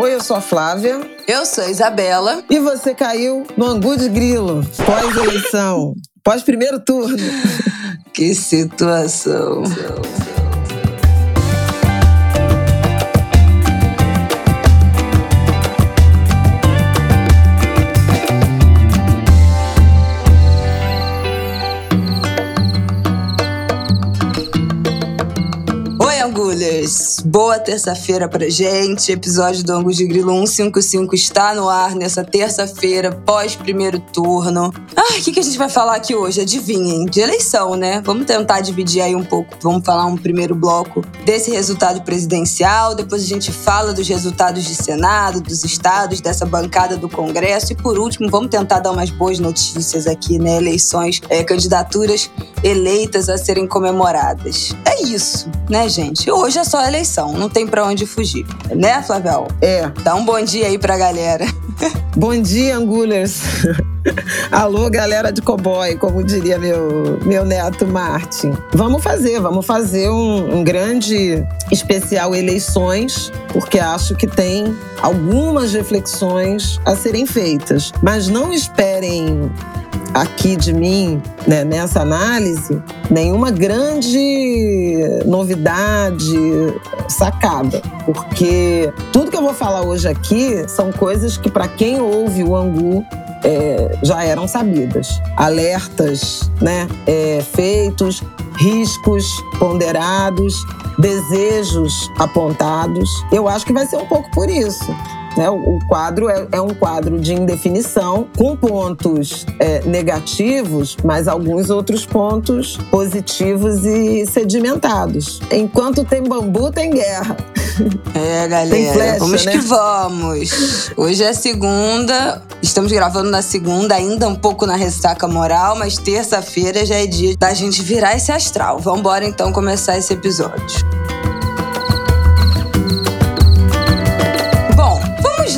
Oi, eu sou a Flávia. Eu sou a Isabela. E você caiu no angu de grilo, pós-eleição, pós-primeiro turno. que situação. Boa terça-feira pra gente. Episódio do Angus de Grilo 155 está no ar nessa terça-feira, pós primeiro turno. Ah, o que, que a gente vai falar aqui hoje? Adivinhem, de eleição, né? Vamos tentar dividir aí um pouco. Vamos falar um primeiro bloco desse resultado presidencial, depois a gente fala dos resultados de Senado, dos estados, dessa bancada do Congresso e por último, vamos tentar dar umas boas notícias aqui, né? Eleições, é, candidaturas eleitas a serem comemoradas. É isso, né, gente? Hoje é só eleição, não tem para onde fugir. Né, Flavel? É. Dá um bom dia aí pra galera. Bom dia, Angulers. Alô, galera de cowboy, como diria meu, meu neto Martin. Vamos fazer, vamos fazer um, um grande especial eleições, porque acho que tem algumas reflexões a serem feitas. Mas não esperem aqui de mim, né, nessa análise, nenhuma grande novidade sacada, porque tudo que eu vou falar hoje aqui são coisas que, para quem ouve o Angu, é, já eram sabidas. Alertas né, é, feitos, riscos ponderados, desejos apontados. Eu acho que vai ser um pouco por isso. Né? O quadro é, é, um quadro de indefinição, com pontos é, negativos, mas alguns outros pontos positivos e sedimentados. Enquanto tem bambu, tem guerra. É, galera, flecha, vamos né? que vamos. Hoje é segunda, estamos gravando na segunda, ainda um pouco na ressaca moral, mas terça-feira já é dia da gente virar esse astral. Vamos embora então começar esse episódio.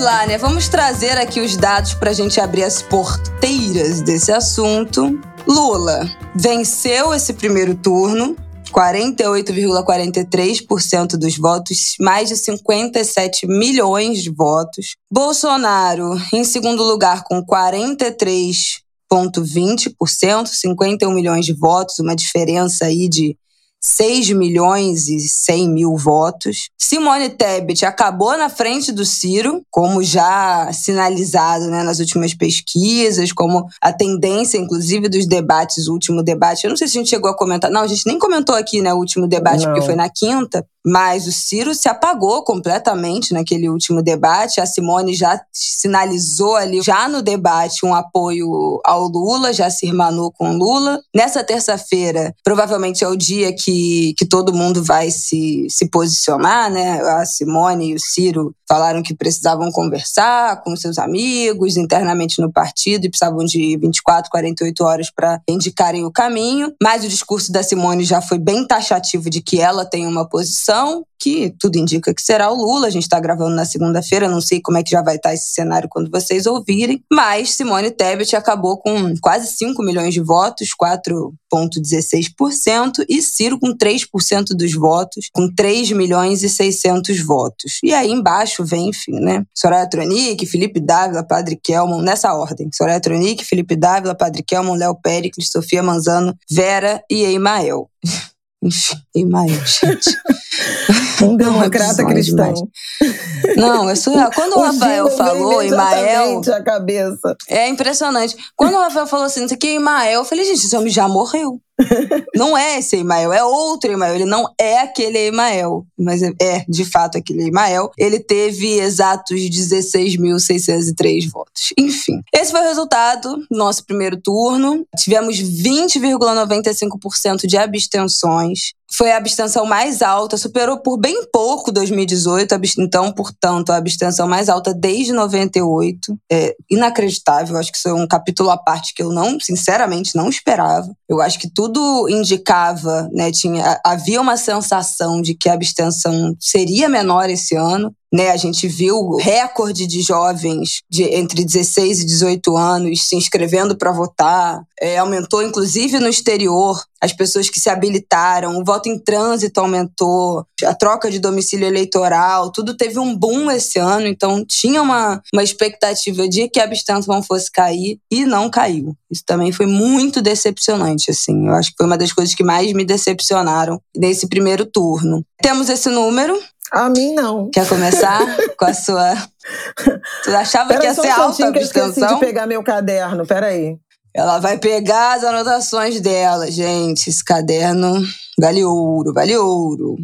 Lá, né? Vamos trazer aqui os dados para a gente abrir as porteiras desse assunto. Lula venceu esse primeiro turno, 48,43% dos votos, mais de 57 milhões de votos. Bolsonaro, em segundo lugar, com 43,20%, 51 milhões de votos, uma diferença aí de 6 milhões e 100 mil votos. Simone Tebet acabou na frente do Ciro, como já sinalizado né, nas últimas pesquisas, como a tendência, inclusive, dos debates, o último debate. Eu não sei se a gente chegou a comentar. Não, a gente nem comentou aqui, né, o último debate, não. porque foi na quinta. Mas o Ciro se apagou completamente naquele último debate. A Simone já sinalizou ali, já no debate, um apoio ao Lula, já se irmanou com Lula. Nessa terça-feira, provavelmente é o dia que, que todo mundo vai se, se posicionar, né? A Simone e o Ciro falaram que precisavam conversar com seus amigos internamente no partido e precisavam de 24, 48 horas para indicarem o caminho. Mas o discurso da Simone já foi bem taxativo de que ela tem uma posição eleição, que tudo indica que será o Lula. A gente está gravando na segunda-feira, não sei como é que já vai estar tá esse cenário quando vocês ouvirem. Mas Simone Tebet acabou com quase 5 milhões de votos, 4,16%, e Ciro com 3% dos votos, com 3 milhões e 600 votos. E aí embaixo vem, enfim, né? Soraya Tronic, Felipe Dávila, Padre Kelman, nessa ordem. Soraya Tronic, Felipe Dávila, Padre Kelman, Léo Péricles, Sofia Manzano, Vera e Emael. Enfim, Emael, gente. Um democrata cristão. Demais. Não, é surreal. Quando o, o Rafael falou, Imael. a cabeça. É impressionante. Quando o Rafael falou assim, isso aqui é Imael, eu falei, gente, esse homem já morreu. Não é esse Emael, é outro Emael. Ele não é aquele Emael, mas é, é de fato aquele Emael. Ele teve exatos 16.603 votos. Enfim, esse foi o resultado do nosso primeiro turno. Tivemos 20,95% de abstenções foi a abstenção mais alta, superou por bem pouco 2018, então, portanto, a abstenção mais alta desde 98. É inacreditável, acho que isso é um capítulo à parte que eu não, sinceramente, não esperava. Eu acho que tudo indicava, né, tinha, havia uma sensação de que a abstenção seria menor esse ano. Né? A gente viu recorde de jovens de entre 16 e 18 anos se inscrevendo para votar. É, aumentou, inclusive, no exterior, as pessoas que se habilitaram, o voto em trânsito aumentou, a troca de domicílio eleitoral, tudo teve um boom esse ano, então tinha uma, uma expectativa de que a abstenção fosse cair e não caiu. Isso também foi muito decepcionante, assim. Eu acho que foi uma das coisas que mais me decepcionaram nesse primeiro turno. Temos esse número, a mim, não. Quer começar com a sua. Tu achava Pera que ia ser um alta a que eu abstenção? de pegar meu caderno, peraí. Ela vai pegar as anotações dela, gente. Esse caderno vale ouro, vale ouro.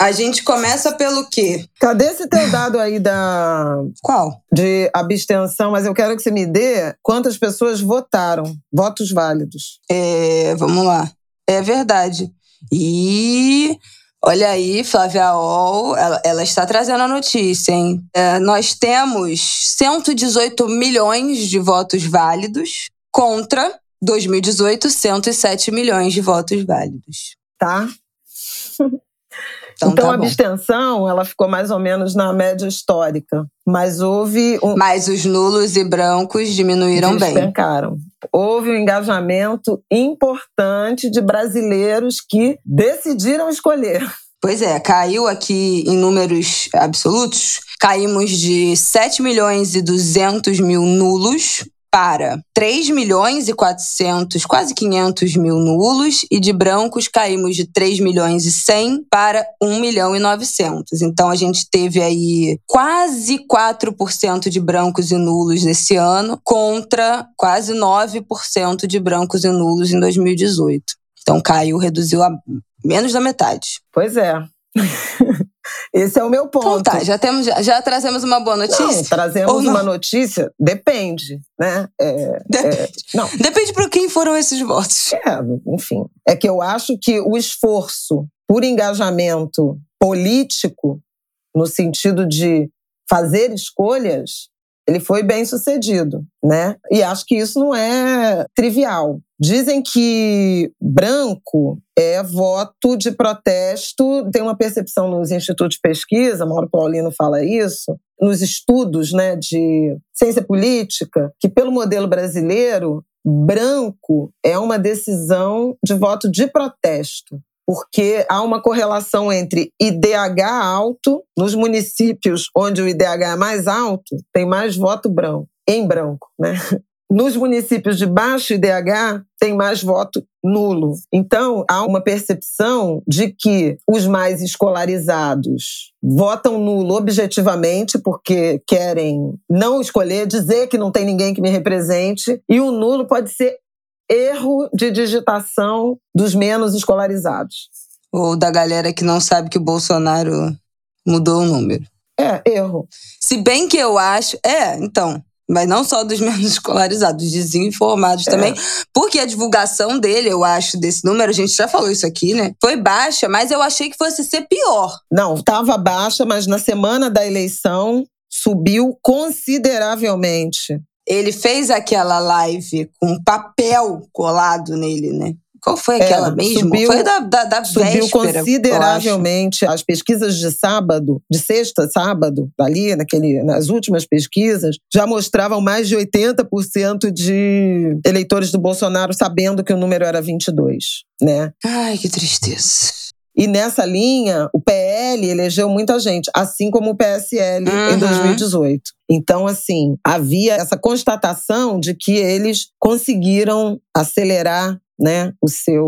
A gente começa pelo quê? Cadê esse teu dado aí da, Qual? de abstenção? Mas eu quero que você me dê quantas pessoas votaram, votos válidos. É, vamos lá. É verdade. E olha aí, Flávia Ol, ela, ela está trazendo a notícia, hein? É, nós temos 118 milhões de votos válidos contra 2018, 107 milhões de votos válidos. Tá? Então, Então, tá a bom. abstenção, ela ficou mais ou menos na média histórica. Mas houve um, Mas os nulos e brancos diminuíram bem. Houve um engajamento importante de brasileiros que decidiram escolher. Pois é, caiu aqui em números absolutos, caímos de 7 milhões e 200 mil nulos para 3 milhões e 400, quase 500 mil nulos, e de brancos caímos de 3 milhões e 100 para 1 milhão e 900. Então a gente teve aí quase 4% de brancos e nulos nesse ano, contra quase 9% de brancos e nulos em 2018. Então caiu, reduziu a menos da metade. Pois é. Esse é o meu ponto. Então tá, já, temos, já, já trazemos uma boa notícia? Não, trazemos não? uma notícia, depende, né? É, Depende. não, Depende para quem foram esses votos. é, enfim. É que eu acho que o esforço por engajamento político, no sentido de fazer escolhas, ele foi bem sucedido, né? E acho que isso não é trivial. Dizem que branco é voto de protesto, tem uma percepção nos institutos de pesquisa, Mauro Paulino fala isso, nos estudos né, de ciência política, que pelo modelo brasileiro, branco é uma decisão de voto de protesto porque há uma correlação entre IDH alto, nos municípios onde o IDH é mais alto, tem mais voto branco, em branco, né? Nos municípios de baixo IDH, tem mais voto nulo. Então, há uma percepção de que os mais escolarizados votam nulo objetivamente, porque querem não escolher, dizer que não tem ninguém que me represente, e o nulo pode ser erro de digitação dos menos escolarizados. Ou da galera que não sabe que o Bolsonaro mudou o número. É, erro. Se bem que eu acho. É, então. Mas não só dos menos escolarizados, dos desinformados É. também. Porque a divulgação dele, eu acho, desse número, a gente já falou isso aqui, né? Foi baixa, mas eu achei que fosse ser pior. Não, estava baixa, mas na semana da eleição subiu consideravelmente. Ele fez aquela live com papel colado nele, né? Qual foi É, aquela mesmo? subiu- foi da, da, da Subiu véspera, consideravelmente. As pesquisas de sábado, de sexta, sábado, ali, naquele, nas últimas pesquisas, já mostravam mais de 80% de eleitores do Bolsonaro sabendo que o número era 22, né? Ai, que tristeza. E nessa linha, o PL elegeu muita gente, assim como o PSL em Uhum. 2018. Então, assim, havia essa constatação de que eles conseguiram acelerar né, o seu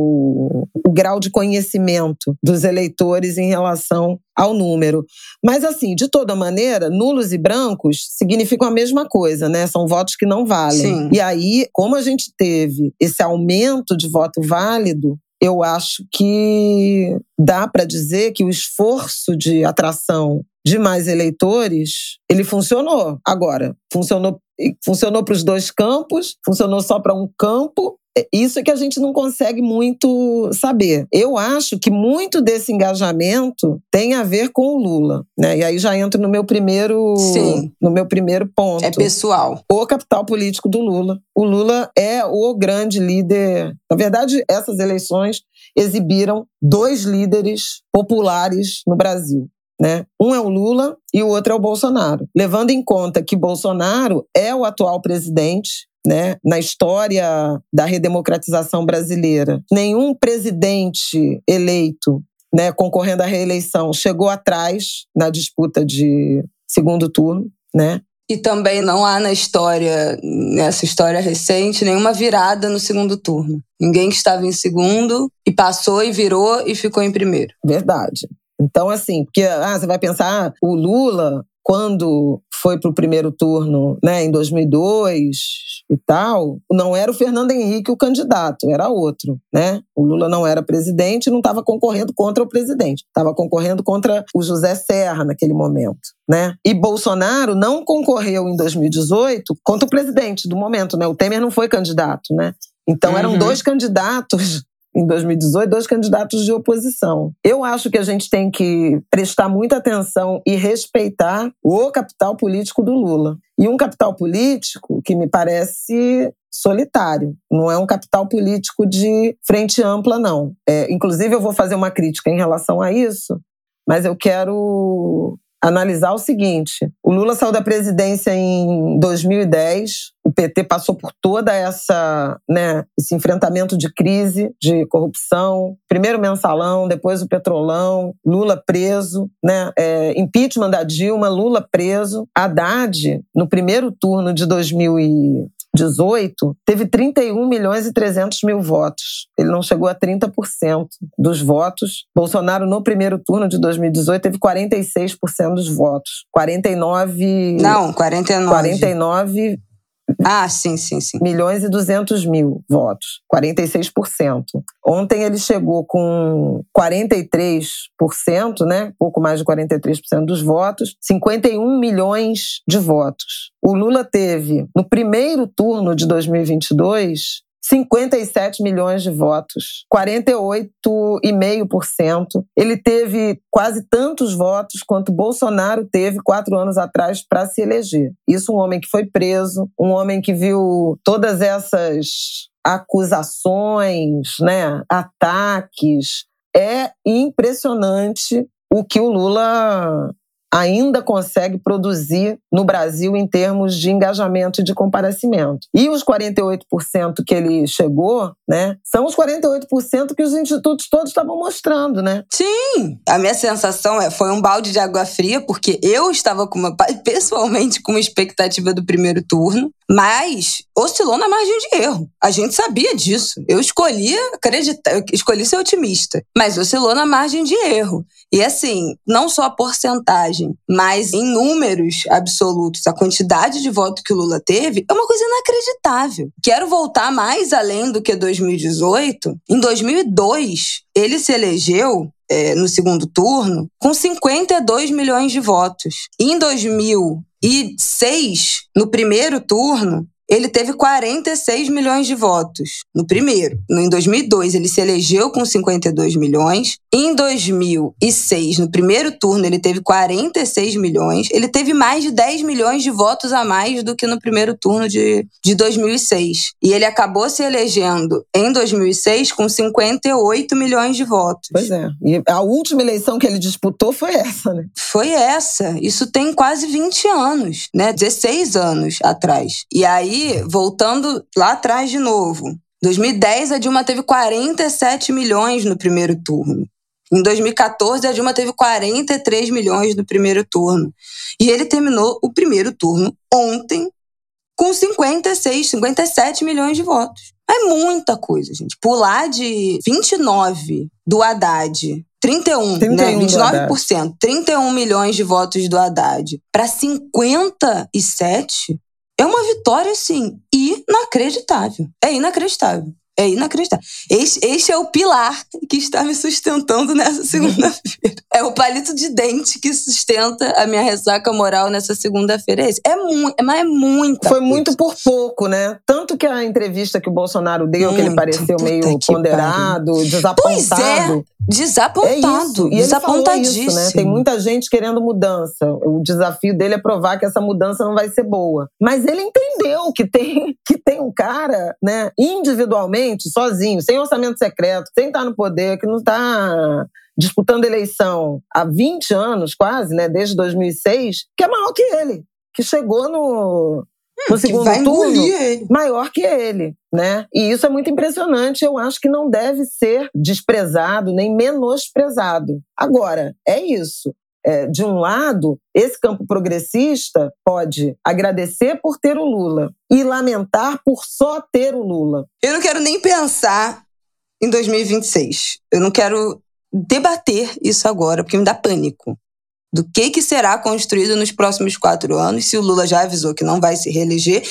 o grau de conhecimento dos eleitores em relação ao número. Mas assim, de toda maneira, nulos e brancos significam a mesma coisa, né? São votos que não valem. Sim. E aí, como a gente teve esse aumento de voto válido, eu acho que dá para dizer que o esforço de atração de mais eleitores, ele funcionou. Agora, funcionou funcionou para os dois campos, funcionou só para um campo. Isso é que a gente não consegue muito saber. Eu acho que muito desse engajamento tem a ver com o Lula, né? E aí já entro no meu primeiro, Sim. no meu primeiro ponto É pessoal. o capital político do Lula. O Lula é o grande líder. Na verdade, essas eleições exibiram dois líderes populares no Brasil. né? Um é o Lula e o outro é o Bolsonaro. Levando em conta que Bolsonaro é o atual presidente, né, na história da redemocratização brasileira. Nenhum presidente eleito né, concorrendo à reeleição chegou atrás na disputa de segundo turno. Né? E também não há na história, nessa história recente, nenhuma virada no segundo turno. Ninguém que estava em segundo e passou e virou e ficou em primeiro. Verdade. Então, assim, porque ah, você vai pensar, o Lula quando foi para o primeiro turno, né, em 2002 e tal, não era o Fernando Henrique o candidato, era outro, né? O Lula não era presidente, não estava concorrendo contra o presidente, estava concorrendo contra o José Serra naquele momento, né? E Bolsonaro não concorreu em 2018 contra o presidente do momento, né? O Temer não foi candidato, né? Então eram uhum. dois candidatos em 2018, dois candidatos de oposição. Eu acho que a gente tem que prestar muita atenção e respeitar o capital político do Lula. E um capital político que me parece solitário, não é um capital político de frente ampla, não. É, inclusive, eu vou fazer uma crítica em relação a isso, mas eu quero analisar o seguinte: o Lula saiu da presidência em 2010, o PT passou por toda essa, né, esse enfrentamento de crise, de corrupção, primeiro mensalão, depois o petrolão, Lula preso, né, é, impeachment da Dilma, Lula preso, Haddad no primeiro turno de 2000 18, teve 31 milhões e 300 mil votos. Ele não chegou a 30% dos votos. Bolsonaro, no primeiro turno de 2018, teve 46% dos votos. 49. Não, 49. 49 ah, sim, sim, sim. Milhões e 200 mil votos, 46%. Ontem ele chegou com 43%, né? Pouco mais de 43% dos votos, 51 milhões de votos. O Lula teve, no primeiro turno de 2022, 57 milhões de votos, 48,5%. Ele teve quase tantos votos quanto Bolsonaro teve quatro anos atrás para se eleger. Isso um homem que foi preso, um homem que viu todas essas acusações, né, ataques. É impressionante o que o Lula ainda consegue produzir no Brasil em termos de engajamento e de comparecimento. E os 48% que ele chegou, né, são os 48% que os institutos todos estavam mostrando, né? Sim! A minha sensação é, foi um balde de água fria, porque eu estava com uma, pessoalmente com uma expectativa do primeiro turno, mas oscilou na margem de erro. A gente sabia disso. Eu escolhi acreditar, eu escolhi ser otimista, mas oscilou na margem de erro. E assim, não só a porcentagem, mas em números absolutos, a quantidade de voto que o Lula teve é uma coisa inacreditável. Quero voltar mais além do que 2018. Em 2002, ele se elegeu é, no segundo turno com 52 milhões de votos. Em 2006, no primeiro turno, ele teve 46 milhões de votos no primeiro. Em 2002, ele se elegeu com 52 milhões. Em 2006, no primeiro turno, ele teve 46 milhões. Ele teve mais de 10 milhões de votos a mais do que no primeiro turno de, de 2006. E ele acabou se elegendo em 2006 com 58 milhões de votos. Pois é. E a última eleição que ele disputou foi essa, né? Foi essa. Isso tem quase 20 anos, né? 16 anos atrás. E aí aí, voltando lá atrás de novo, 2010 a Dilma teve 47 milhões no primeiro turno. Em 2014 a Dilma teve 43 milhões no primeiro turno. E ele terminou o primeiro turno ontem com 56, 57 milhões de votos. É muita coisa, gente. Pular de 29 do Haddad 31, 31 né? 29%, 31 milhões de votos do Haddad para 57 é uma vitória, assim, inacreditável. É inacreditável. É inacreditável. Este, este é o pilar que está me sustentando nessa segunda-feira. É o palito de dente que sustenta a minha ressaca moral nessa segunda-feira. É, é muito, mas é muita. Foi coisa. muito por pouco, né? Tanto que a entrevista que o Bolsonaro deu, muito, que ele pareceu meio ponderado, pariu. desapontado. Pois é. Desapontado. É e desapontadíssimo. Isso, né? Tem muita gente querendo mudança. O desafio dele é provar que essa mudança não vai ser boa. Mas ele entendeu que tem, que tem um cara, né, individualmente sozinho, sem orçamento secreto, sem estar no poder, que não está disputando eleição há 20 anos, quase, né, desde 2006, que é maior que ele, que chegou no, no segundo turno ele. maior que ele, né? E isso é muito impressionante. Eu acho que não deve ser desprezado nem menosprezado. Agora, é isso. É, de um lado, esse campo progressista pode agradecer por ter o Lula e lamentar por só ter o Lula. Eu não quero nem pensar em 2026. Eu não quero debater isso agora, porque me dá pânico do que, que será construído nos próximos quatro anos, se o Lula já avisou que não vai se reeleger.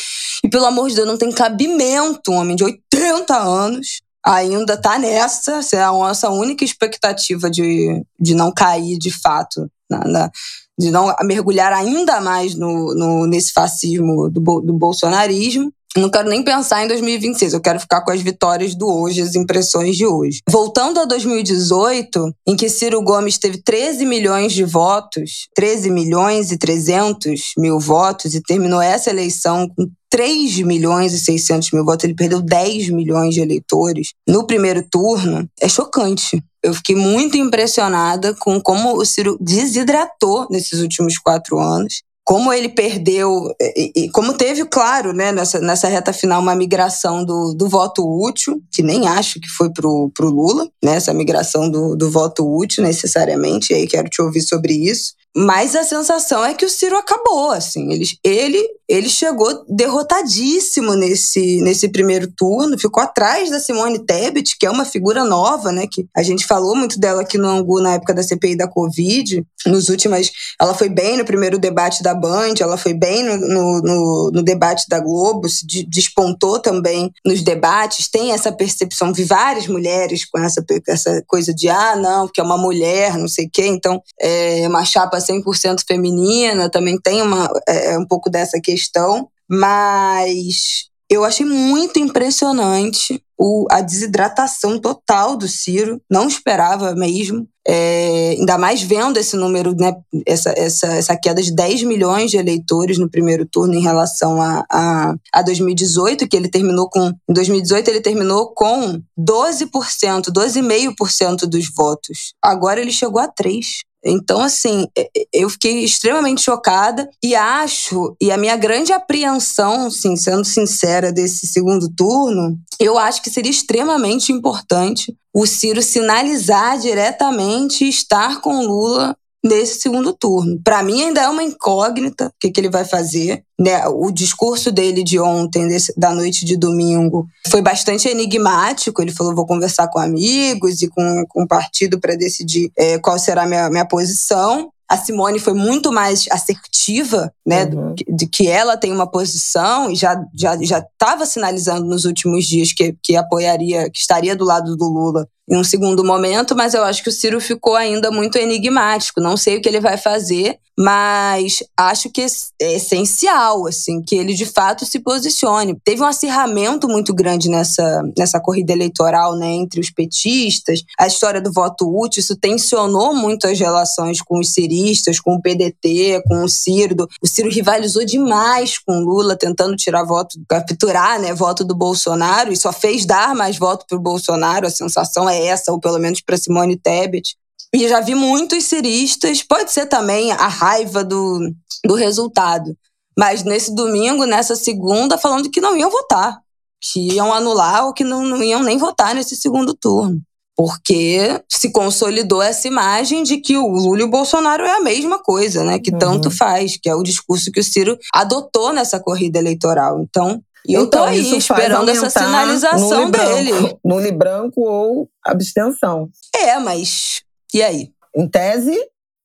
E, pelo amor de Deus, não tem cabimento um homem de 80 anos ainda tá nessa, essa é a nossa única expectativa de, de não cair de fato, na, na, de não mergulhar ainda mais no, no, nesse fascismo do, do bolsonarismo não quero nem pensar em 2026, eu quero ficar com as vitórias do hoje, as impressões de hoje. Voltando a 2018, em que Ciro Gomes teve 13 milhões de votos, 13 milhões e 300 mil votos, e terminou essa eleição com 3 milhões e 600 mil votos, ele perdeu 10 milhões de eleitores no primeiro turno, é chocante. Eu fiquei muito impressionada com como o Ciro desidratou nesses últimos quatro anos como ele perdeu, e, e, como teve, claro, né, nessa, nessa reta final, uma migração do, do voto útil, que nem acho que foi pro, pro Lula, né, essa migração do, do voto útil necessariamente, e aí quero te ouvir sobre isso. Mas a sensação é que o Ciro acabou, assim. Ele, ele, ele chegou derrotadíssimo nesse, nesse primeiro turno, ficou atrás da Simone Tebet, que é uma figura nova, né? Que a gente falou muito dela aqui no Angu na época da CPI da Covid. Nos últimas. Ela foi bem no primeiro debate da Band, ela foi bem no, no, no, no debate da Globo, se despontou também nos debates. Tem essa percepção, vi várias mulheres com essa, essa coisa de, ah, não, porque é uma mulher, não sei o quê. Então, é uma chapa 100% feminina, também tem uma, é, é, um pouco dessa questão, mas eu achei muito impressionante o, a desidratação total do Ciro, não esperava mesmo. É, ainda mais vendo esse número, né, essa, essa, essa queda de 10 milhões de eleitores no primeiro turno em relação a, a, a 2018, que ele terminou com. Em 2018, ele terminou com 12%, 12,5% dos votos. Agora ele chegou a 3%. Então, assim, eu fiquei extremamente chocada e acho, e a minha grande apreensão, assim, sendo sincera, desse segundo turno, eu acho que seria extremamente importante o Ciro sinalizar diretamente estar com Lula nesse segundo turno. Para mim ainda é uma incógnita o que, que ele vai fazer. Né? O discurso dele de ontem, desse, da noite de domingo, foi bastante enigmático. Ele falou: vou conversar com amigos e com, com o partido para decidir é, qual será a minha, minha posição. A Simone foi muito mais assertiva, né, uhum. de que ela tem uma posição e já já já estava sinalizando nos últimos dias que, que apoiaria, que estaria do lado do Lula em um segundo momento, mas eu acho que o Ciro ficou ainda muito enigmático. Não sei o que ele vai fazer, mas acho que é essencial, assim, que ele de fato se posicione. Teve um acirramento muito grande nessa, nessa corrida eleitoral, né, entre os petistas. A história do voto útil, isso tensionou muito as relações com os ciristas, com o PDT, com o Ciro. O Ciro rivalizou demais com Lula, tentando tirar voto, capturar, né, voto do Bolsonaro, e só fez dar mais voto para o Bolsonaro. A sensação é essa, ou pelo menos para Simone Tebet. E já vi muitos ciristas, pode ser também a raiva do, do resultado. Mas nesse domingo, nessa segunda, falando que não iam votar, que iam anular ou que não, não iam nem votar nesse segundo turno. Porque se consolidou essa imagem de que o Lula e o Bolsonaro é a mesma coisa, né? Que uhum. tanto faz, que é o discurso que o Ciro adotou nessa corrida eleitoral. Então, eu então, tô aí esperando essa sinalização dele. Nule branco ou abstenção. É, mas e aí? Em tese,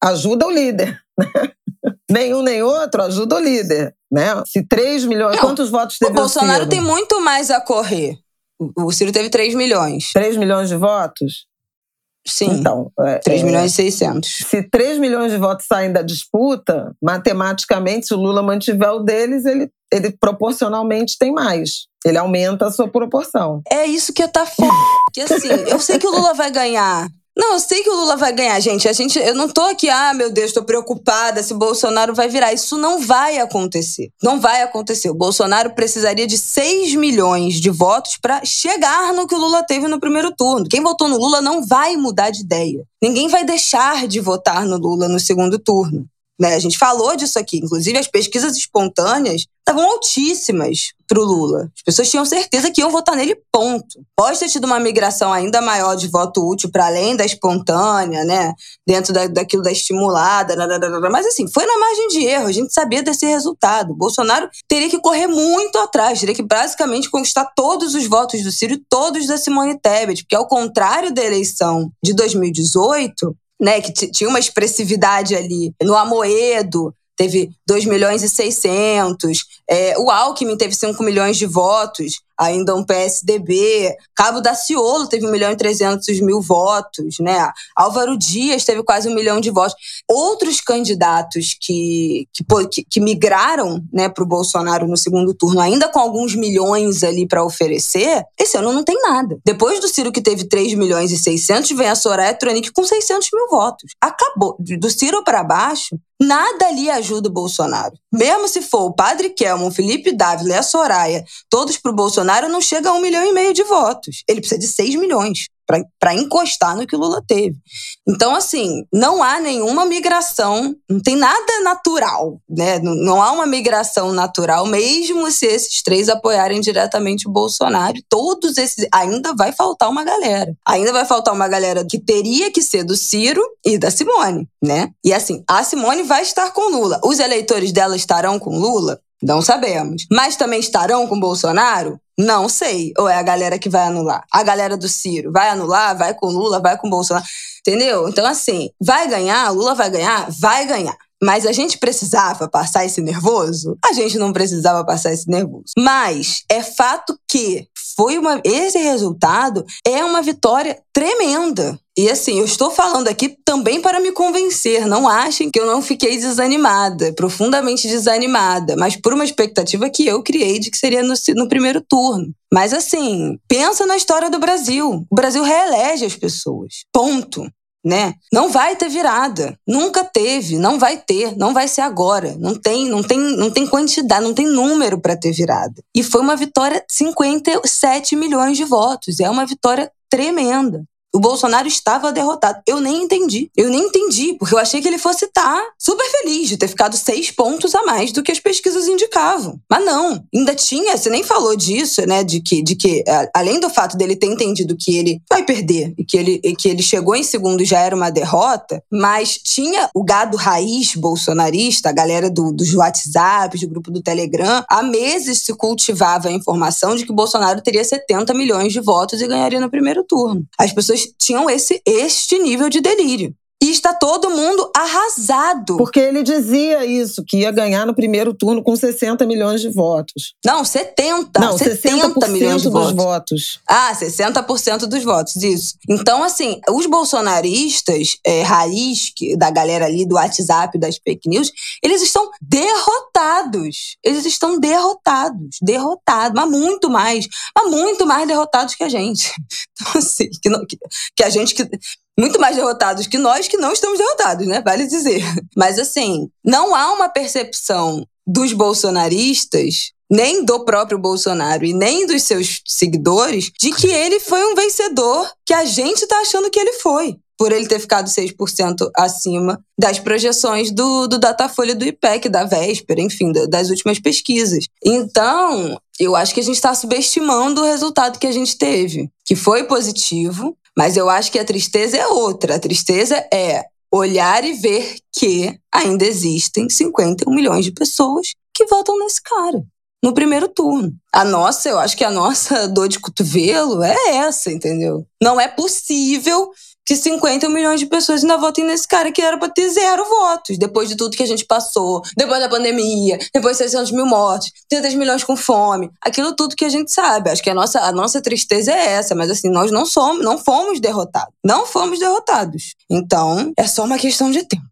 ajuda o líder. Nenhum nem outro ajuda o líder. Né? Se 3 milhões. Não, quantos votos teve o Bolsonaro? O tem muito mais a correr. O Ciro teve 3 milhões. 3 milhões de votos? Sim. Então, é, 3 milhões e 600. Se 3 milhões de votos saem da disputa, matematicamente, se o Lula mantiver o deles, ele, ele proporcionalmente tem mais. Ele aumenta a sua proporção. É isso que tá foda. Porque assim, eu sei que o Lula vai ganhar Não, eu sei que o Lula vai ganhar, gente. A gente, eu não tô aqui, ah, meu Deus, tô preocupada se Bolsonaro vai virar. Isso não vai acontecer. Não vai acontecer. O Bolsonaro precisaria de 6 milhões de votos para chegar no que o Lula teve no primeiro turno. Quem votou no Lula não vai mudar de ideia. Ninguém vai deixar de votar no Lula no segundo turno. Né? A gente falou disso aqui. Inclusive, as pesquisas espontâneas estavam altíssimas para o Lula. As pessoas tinham certeza que iam votar nele, ponto. Pode ter tido uma migração ainda maior de voto útil para além da espontânea, né? Dentro da, daquilo da estimulada, mas assim, foi na margem de erro. A gente sabia desse resultado. Bolsonaro teria que correr muito atrás, teria que basicamente conquistar todos os votos do Ciro, todos da Simone Tebet, porque ao contrário da eleição de 2018, né, que tinha uma expressividade ali. No Amoedo, teve 2 milhões e 600, é, o Alckmin teve 5 milhões de votos, ainda um PSDB. Cabo Daciolo teve 1 milhão e 300 mil votos, né? Álvaro Dias teve quase um milhão de votos. Outros candidatos que, que, que migraram né, para o Bolsonaro no segundo turno, ainda com alguns milhões ali para oferecer, esse ano não tem nada. Depois do Ciro, que teve 3 milhões e 600, vem a Soraya Tronic com 600 mil votos. Acabou. Do Ciro para baixo, nada ali ajuda o Bolsonaro. Mesmo se for o Padre Kelman, Felipe Dávila e a Soraya, todos para o Bolsonaro, não chega a um milhão e meio de votos. Ele precisa de 6 milhões para encostar no que o Lula teve. Então, assim, não há nenhuma migração, não tem nada natural, né? Não, não há uma migração natural, mesmo se esses três apoiarem diretamente o Bolsonaro. Todos esses. Ainda vai faltar uma galera. Ainda vai faltar uma galera que teria que ser do Ciro e da Simone, né? E assim, a Simone vai estar com Lula. Os eleitores dela estarão com Lula? Não sabemos. Mas também estarão com Bolsonaro? Não sei. Ou é a galera que vai anular? A galera do Ciro vai anular, vai com Lula, vai com Bolsonaro. Entendeu? Então, assim, vai ganhar, Lula vai ganhar? Vai ganhar. Mas a gente precisava passar esse nervoso? A gente não precisava passar esse nervoso. Mas é fato que foi uma esse resultado é uma vitória tremenda. E assim, eu estou falando aqui também para me convencer. Não achem que eu não fiquei desanimada, profundamente desanimada, mas por uma expectativa que eu criei de que seria no, no primeiro turno. Mas assim, pensa na história do Brasil. O Brasil reelege as pessoas. Ponto né? Não vai ter virada, nunca teve, não vai ter, não vai ser agora. Não tem, não tem, não tem quantidade, não tem número para ter virada. E foi uma vitória 57 milhões de votos, é uma vitória tremenda. O Bolsonaro estava derrotado. Eu nem entendi. Eu nem entendi, porque eu achei que ele fosse estar super feliz de ter ficado seis pontos a mais do que as pesquisas indicavam. Mas não. Ainda tinha, você nem falou disso, né? De que, de que além do fato dele ter entendido que ele vai perder e que ele, e que ele chegou em segundo já era uma derrota, mas tinha o gado raiz bolsonarista, a galera do, dos WhatsApp, do grupo do Telegram, há meses se cultivava a informação de que Bolsonaro teria 70 milhões de votos e ganharia no primeiro turno. As pessoas tinham esse este nível de delírio. Está todo mundo arrasado. Porque ele dizia isso, que ia ganhar no primeiro turno com 60 milhões de votos. Não, 70. Não, 70 milhões de dos votos. votos. Ah, 60% dos votos, isso. Então, assim, os bolsonaristas, é, raiz que, da galera ali do WhatsApp, das fake news, eles estão derrotados. Eles estão derrotados. Derrotados. Mas muito mais. Mas muito mais derrotados que a gente. Então, assim, que, não, que, que a gente que muito mais derrotados que nós que não estamos derrotados, né? Vale dizer. Mas assim, não há uma percepção dos bolsonaristas nem do próprio Bolsonaro e nem dos seus seguidores de que ele foi um vencedor que a gente está achando que ele foi. Por ele ter ficado 6% acima das projeções do, do Datafolha do IPEC, da véspera, enfim, das últimas pesquisas. Então, eu acho que a gente está subestimando o resultado que a gente teve, que foi positivo, mas eu acho que a tristeza é outra. A tristeza é olhar e ver que ainda existem 51 milhões de pessoas que votam nesse cara no primeiro turno. A nossa, eu acho que a nossa dor de cotovelo é essa, entendeu? Não é possível que 50 milhões de pessoas ainda votem nesse cara que era para ter zero votos, depois de tudo que a gente passou, depois da pandemia, depois de 600 mil mortes, 30 milhões com fome, aquilo tudo que a gente sabe. Acho que a nossa, a nossa tristeza é essa, mas assim, nós não somos, não fomos derrotados. Não fomos derrotados. Então, é só uma questão de tempo.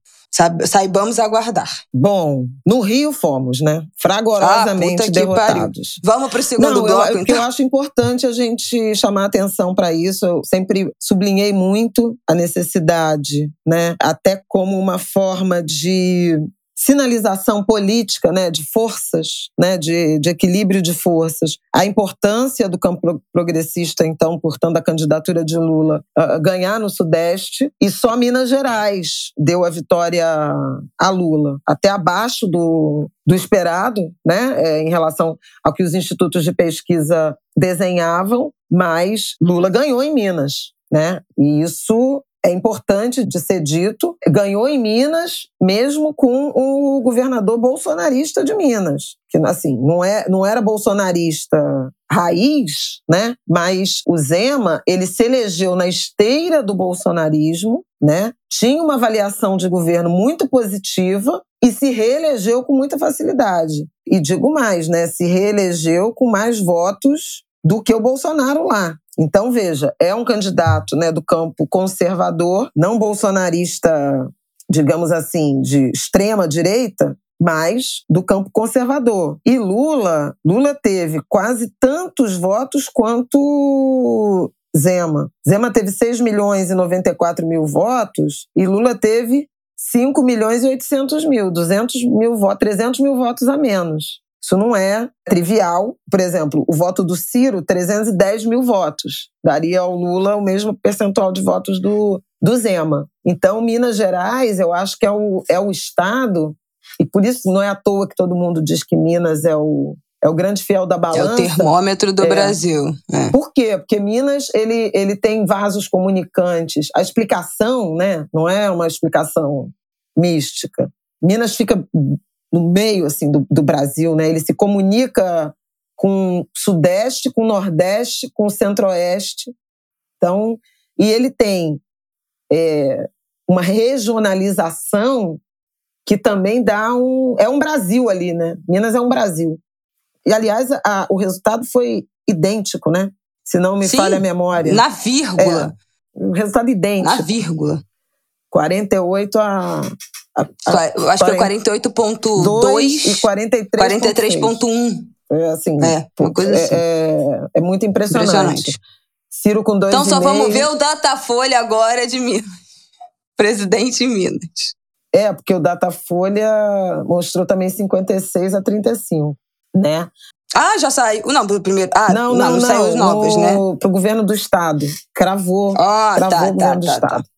Saibamos aguardar. Bom, no Rio fomos, né? Fragorosamente ah, derrotados. Vamos para o segundo Não, bloco, eu, então. Eu acho importante a gente chamar atenção para isso. Eu sempre sublinhei muito a necessidade, né? Até como uma forma de sinalização política, né, de forças, né, de, de equilíbrio de forças, a importância do campo progressista, então, portanto, a candidatura de Lula uh, ganhar no Sudeste e só Minas Gerais deu a vitória a Lula, até abaixo do, do esperado, né, é, em relação ao que os institutos de pesquisa desenhavam, mas Lula ganhou em Minas, né? E isso é importante de ser dito, ganhou em Minas, mesmo com o governador bolsonarista de Minas, que assim, não, é, não era bolsonarista raiz, né? Mas o Zema, ele se elegeu na esteira do bolsonarismo, né? Tinha uma avaliação de governo muito positiva e se reelegeu com muita facilidade. E digo mais, né? Se reelegeu com mais votos do que o Bolsonaro lá. Então, veja, é um candidato né, do campo conservador, não bolsonarista, digamos assim, de extrema direita, mas do campo conservador. E Lula, Lula teve quase tantos votos quanto Zema. Zema teve 6 milhões e 94 mil votos e Lula teve 5 milhões e 800 mil, 200 mil votos, 300 mil votos a menos. Isso não é trivial. Por exemplo, o voto do Ciro, 310 mil votos. Daria ao Lula o mesmo percentual de votos do, do Zema. Então, Minas Gerais, eu acho que é o, é o estado, e por isso não é à toa que todo mundo diz que Minas é o, é o grande fiel da balança. É o termômetro do é. Brasil. É. Por quê? Porque Minas ele, ele tem vasos comunicantes. A explicação, né, não é uma explicação mística. Minas fica no meio assim do, do Brasil, né? Ele se comunica com Sudeste, com Nordeste, com Centro-Oeste. Então, e ele tem é, uma regionalização que também dá um é um Brasil ali, né? Minas é um Brasil. E aliás, a, o resultado foi idêntico, né? Se não me Sim, falha a memória. Na vírgula. É, um resultado idêntico. Na vírgula. 48 a acho que é 48.2 e 43.1. 43.1. É assim. É, uma coisa é, assim. É, é muito impressionante. impressionante. Ciro com dois Então só vamos ver o Datafolha agora de Minas. Presidente Minas. É, porque o Datafolha mostrou também 56 a 35, né? Ah, já saiu. Não, pro primeiro. Ah, não, não, não, não saiu os novos, no, né? Pro governo do estado. Cravou. Ah, cravou tá, o governo tá, do tá, estado. Tá.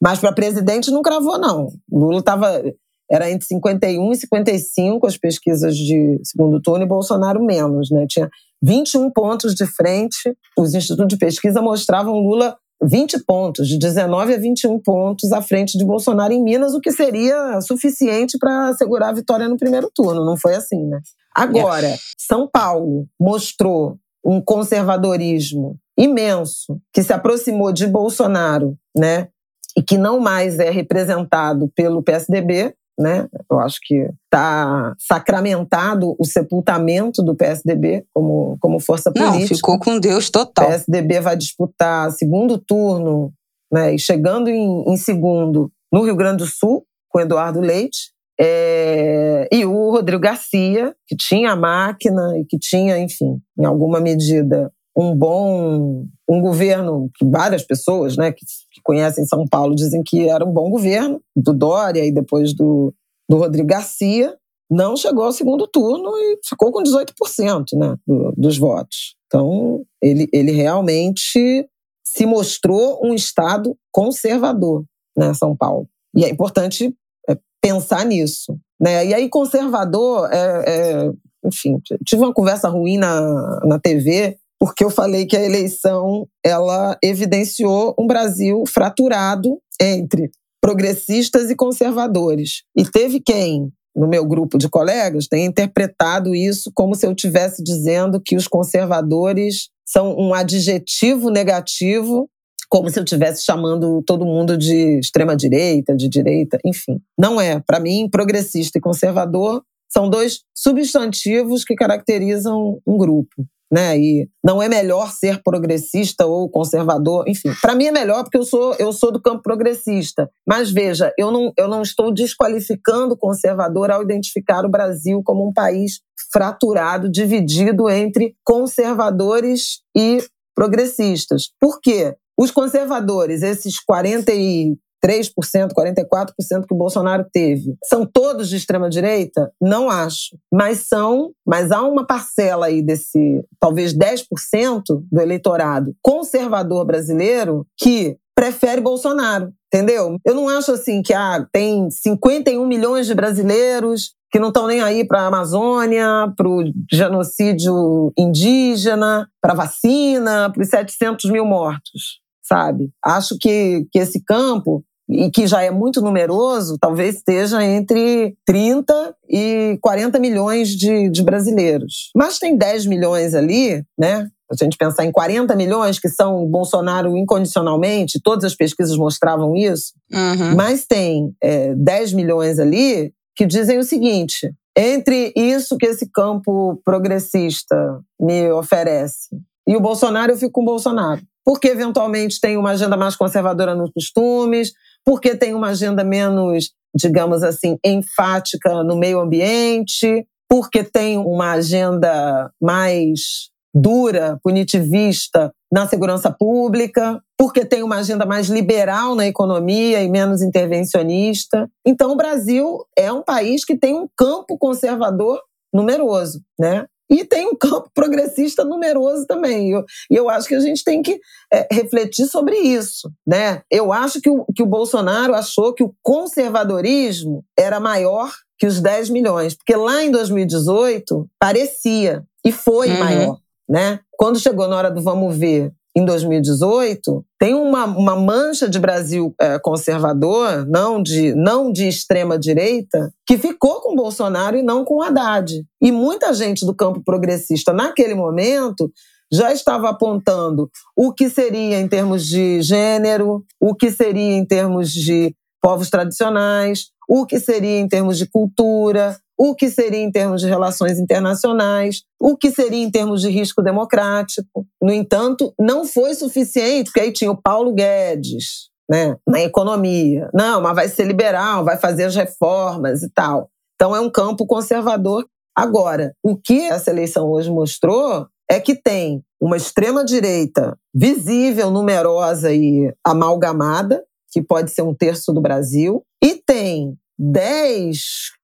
Mas para presidente não cravou, não. Lula estava. Era entre 51 e 55 as pesquisas de segundo turno e Bolsonaro menos, né? Tinha 21 pontos de frente. Os institutos de pesquisa mostravam Lula 20 pontos, de 19 a 21 pontos à frente de Bolsonaro em Minas, o que seria suficiente para assegurar a vitória no primeiro turno. Não foi assim, né? Agora. São Paulo mostrou um conservadorismo imenso que se aproximou de Bolsonaro, né? E que não mais é representado pelo PSDB, né? Eu acho que está sacramentado o sepultamento do PSDB como, como força política. Não, ficou com Deus total. O PSDB vai disputar segundo turno, né? E chegando em, em segundo no Rio Grande do Sul, com Eduardo Leite. É, e o Rodrigo Garcia, que tinha a máquina e que tinha, enfim, em alguma medida, um bom um governo que várias pessoas né, que, que, conhecem São Paulo dizem que era um bom governo, do Dória e depois do, do Rodrigo Garcia, não chegou ao segundo turno e ficou com 18% né, do, dos votos. Então, ele, ele realmente se mostrou um Estado conservador, né, São Paulo. E é importante é, pensar nisso. Né? E aí, conservador, é, é, enfim, tive uma conversa ruim na, na TV porque eu falei que a eleição ela evidenciou um Brasil fraturado entre progressistas e conservadores. E teve quem, no meu grupo de colegas, tenha interpretado isso como se eu estivesse dizendo que os conservadores são um adjetivo negativo, como se eu estivesse chamando todo mundo de extrema direita, de direita, enfim. Não é. Para mim, progressista e conservador são dois substantivos que caracterizam um grupo. Né? E não é melhor ser progressista ou conservador, enfim. Para mim é melhor porque eu sou eu sou do campo progressista. Mas veja, eu não eu não estou desqualificando o conservador ao identificar o Brasil como um país fraturado, dividido entre conservadores e progressistas. Por quê? Os conservadores, esses 40 e 3%, 44% que o Bolsonaro teve. São todos de extrema direita? Não acho. Mas são, mas há uma parcela aí desse, talvez 10% do eleitorado conservador brasileiro que prefere Bolsonaro, entendeu? Eu não acho assim que ah, tem 51 milhões de brasileiros que não estão nem aí para a Amazônia, para o genocídio indígena, para vacina, para os 700 mil mortos, sabe? Acho que, que esse campo e que já é muito numeroso, talvez esteja entre 30 e 40 milhões de, de brasileiros. Mas tem 10 milhões ali, né? a gente pensar em 40 milhões que são Bolsonaro incondicionalmente, todas as pesquisas mostravam isso, uhum. mas tem é, 10 milhões ali que dizem o seguinte: entre isso que esse campo progressista me oferece e o Bolsonaro, eu fico com o Bolsonaro. Porque eventualmente tem uma agenda mais conservadora nos costumes, porque tem uma agenda menos, digamos assim, enfática no meio ambiente, porque tem uma agenda mais dura, punitivista na segurança pública, porque tem uma agenda mais liberal na economia e menos intervencionista. Então, o Brasil é um país que tem um campo conservador numeroso, né? E tem um campo progressista numeroso também. E eu, eu acho que a gente tem que é, refletir sobre isso. Né? Eu acho que o, que o Bolsonaro achou que o conservadorismo era maior que os 10 milhões, porque lá em 2018 parecia e foi uhum. maior. Né? Quando chegou na hora do vamos ver em 2018, tem uma, uma mancha de Brasil é, conservador, não de, não de extrema direita, que ficou com Bolsonaro e não com Haddad. E muita gente do campo progressista, naquele momento, já estava apontando o que seria em termos de gênero, o que seria em termos de povos tradicionais, o que seria em termos de cultura, o que seria em termos de relações internacionais, o que seria em termos de risco democrático. No entanto, não foi suficiente, porque aí tinha o Paulo Guedes, né, na economia. Não, mas vai ser liberal, vai fazer as reformas e tal. Então é um campo conservador. Agora, o que essa eleição hoje mostrou é que tem uma extrema direita visível, numerosa e amalgamada, que pode ser um terço do Brasil, e tem 10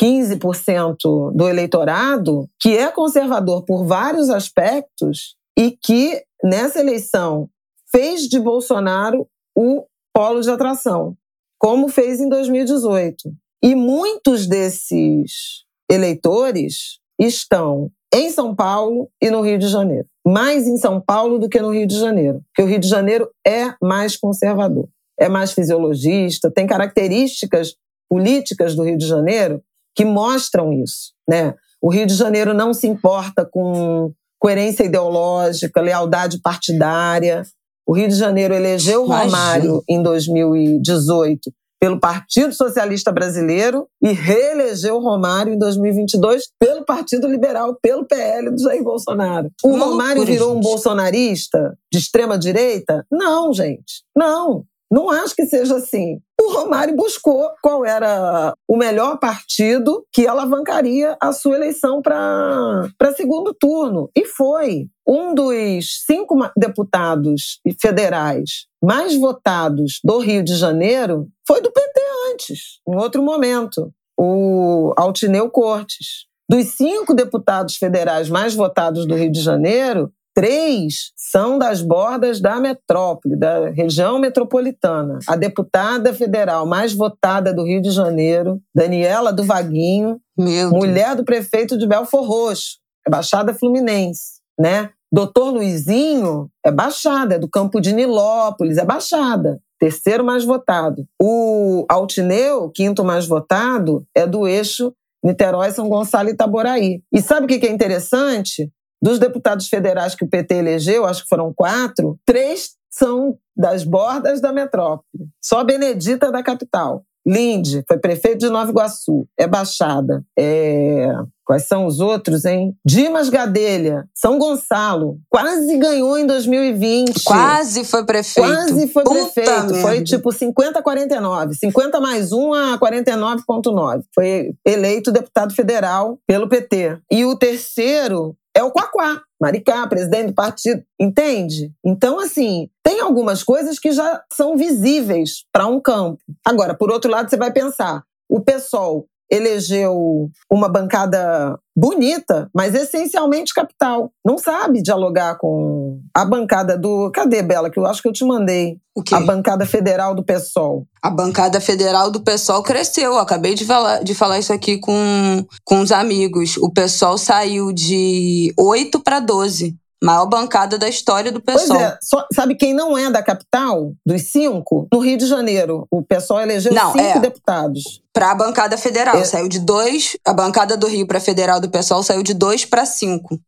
15% do eleitorado que é conservador por vários aspectos e que nessa eleição fez de Bolsonaro o polo de atração, como fez em 2018. E muitos desses eleitores estão em São Paulo e no Rio de Janeiro. Mais em São Paulo do que no Rio de Janeiro, porque o Rio de Janeiro é mais conservador, é mais fisiologista, tem características políticas do Rio de Janeiro que mostram isso. Né? O Rio de Janeiro não se importa com coerência ideológica, lealdade partidária. O Rio de Janeiro elegeu Imagina. Romário em 2018 pelo Partido Socialista Brasileiro e reelegeu Romário em 2022 pelo Partido Liberal, pelo PL do Jair Bolsonaro. O Romário virou um bolsonarista de extrema direita? Não, gente. Não. Não acho que seja assim. O Romário buscou qual era o melhor partido que alavancaria a sua eleição para segundo turno. E foi. Um dos cinco deputados federais mais votados do Rio de Janeiro foi do PT antes, em outro momento, o Altineu Cortes. Dos cinco deputados federais mais votados do Rio de Janeiro, Três são das bordas da metrópole, da região metropolitana. A deputada federal mais votada do Rio de Janeiro, Daniela do Vaguinho, mulher do prefeito de Belfor Roxo, é Baixada Fluminense, né? Doutor Luizinho é Baixada, é do campo de Nilópolis, é Baixada. Terceiro mais votado. O Altineu, quinto mais votado, é do eixo Niterói, São Gonçalo e Itaboraí. E sabe o que é interessante? Dos deputados federais que o PT elegeu, acho que foram quatro, três são das bordas da metrópole. Só Benedita da capital. Linde foi prefeito de Nova Iguaçu, é Baixada. É... Quais são os outros, hein? Dimas Gadelha, São Gonçalo, quase ganhou em 2020. Quase foi prefeito. Quase foi Puta prefeito. merda. Foi tipo 50 a 49. 50 mais 1 a 49,9. Foi eleito deputado federal pelo PT. E o terceiro é o Quaquá. Maricá, presidente do partido, entende? Então, assim, tem algumas coisas que já são visíveis para um campo. Agora, por outro lado, você vai pensar: o PSOL elegeu uma bancada bonita, mas essencialmente capital. Não sabe dialogar com a bancada do. Cadê, Bela? Que eu acho que eu te mandei. O quê? A bancada federal do PSOL. A bancada federal do PSOL cresceu. Eu acabei de falar, de falar isso aqui com, com os amigos. O PSOL saiu de 8 para 12. Maior bancada da história do PSOL. é, só- sabe quem não é da capital? Dos cinco? No Rio de Janeiro. O PSOL elegeu Não, cinco é. deputados. Para a bancada federal. É. Saiu de 2. A bancada do Rio para federal do PSOL saiu de 2 para 5.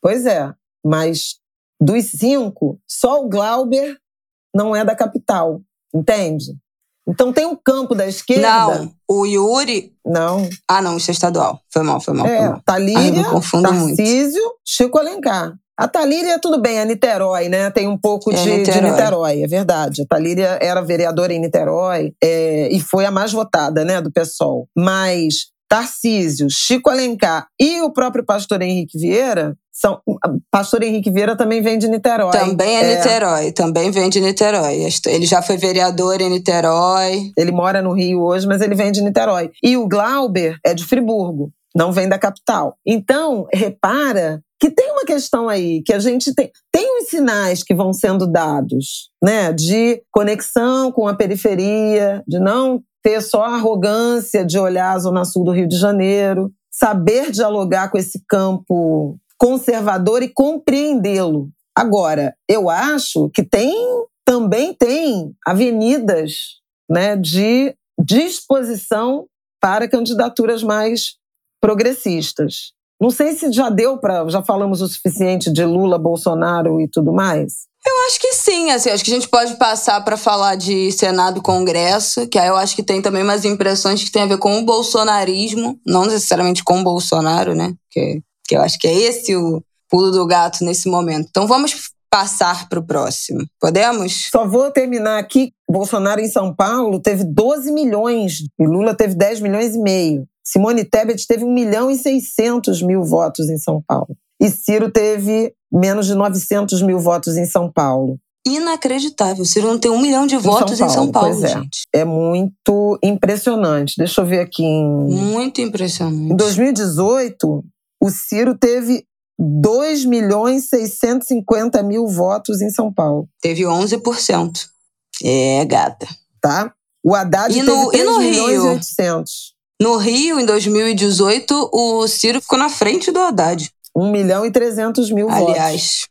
Pois é, mas dos cinco, só o Glauber não é da capital, entende? Então tem um campo da esquerda. Não, o Yuri. Não. Ah, não, isso é estadual. Foi mal, foi mal. Foi É, mal. Talíria, Ai, confundo muito. Tarcísio, Chico Alencar. A Talíria, tudo bem, é Niterói, né? Tem um pouco É de, de Niterói. Niterói, é verdade. A Talíria era vereadora em Niterói é, e foi a mais votada, né, do PSOL. Mas Tarcísio, Chico Alencar e o próprio pastor Henrique Vieira são. Pastor Henrique Vieira também vem de Niterói. Também é, Niterói, também vem de Niterói. Ele já foi vereador em Niterói. Ele mora no Rio hoje, mas ele vem de Niterói. E o Glauber é de Friburgo, não vem da capital. Então, repara que tem uma questão aí que a gente tem. Tem os sinais que vão sendo dados, né? De conexão com a periferia, de não ter só a arrogância de olhar a Zona Sul do Rio de Janeiro, saber dialogar com esse campo conservador e compreendê-lo. Agora, eu acho que tem também tem avenidas né, de disposição para candidaturas mais progressistas. Não sei se já deu para, já falamos o suficiente de Lula, Bolsonaro e tudo mais. Eu acho que sim, assim, acho que a gente pode passar para falar de Senado e Congresso, que aí eu acho que tem também umas impressões que tem a ver com o bolsonarismo, não necessariamente com o Bolsonaro, né? Que, que eu acho que é esse o pulo do gato nesse momento. Então vamos passar para o próximo. Podemos? Só vou terminar aqui. Bolsonaro em São Paulo teve 12 milhões e Lula teve 10 milhões e meio. Simone Tebet teve 1 milhão e 600 mil votos em São Paulo. E Ciro teve menos de 900 mil votos em São Paulo. Inacreditável. Ciro não tem um milhão de votos em São Paulo, pois é. gente. É muito impressionante. Deixa eu ver aqui. Em, Muito impressionante. em 2018, o Ciro teve 2 milhões e 650 mil votos em São Paulo, Teve 11%. É, gata. tá? O Haddad E no- teve e 3 no milhões Rio? e 800. No Rio, em 2018, o Ciro ficou na frente do Haddad. 1 milhão e 300 mil votos Aliás.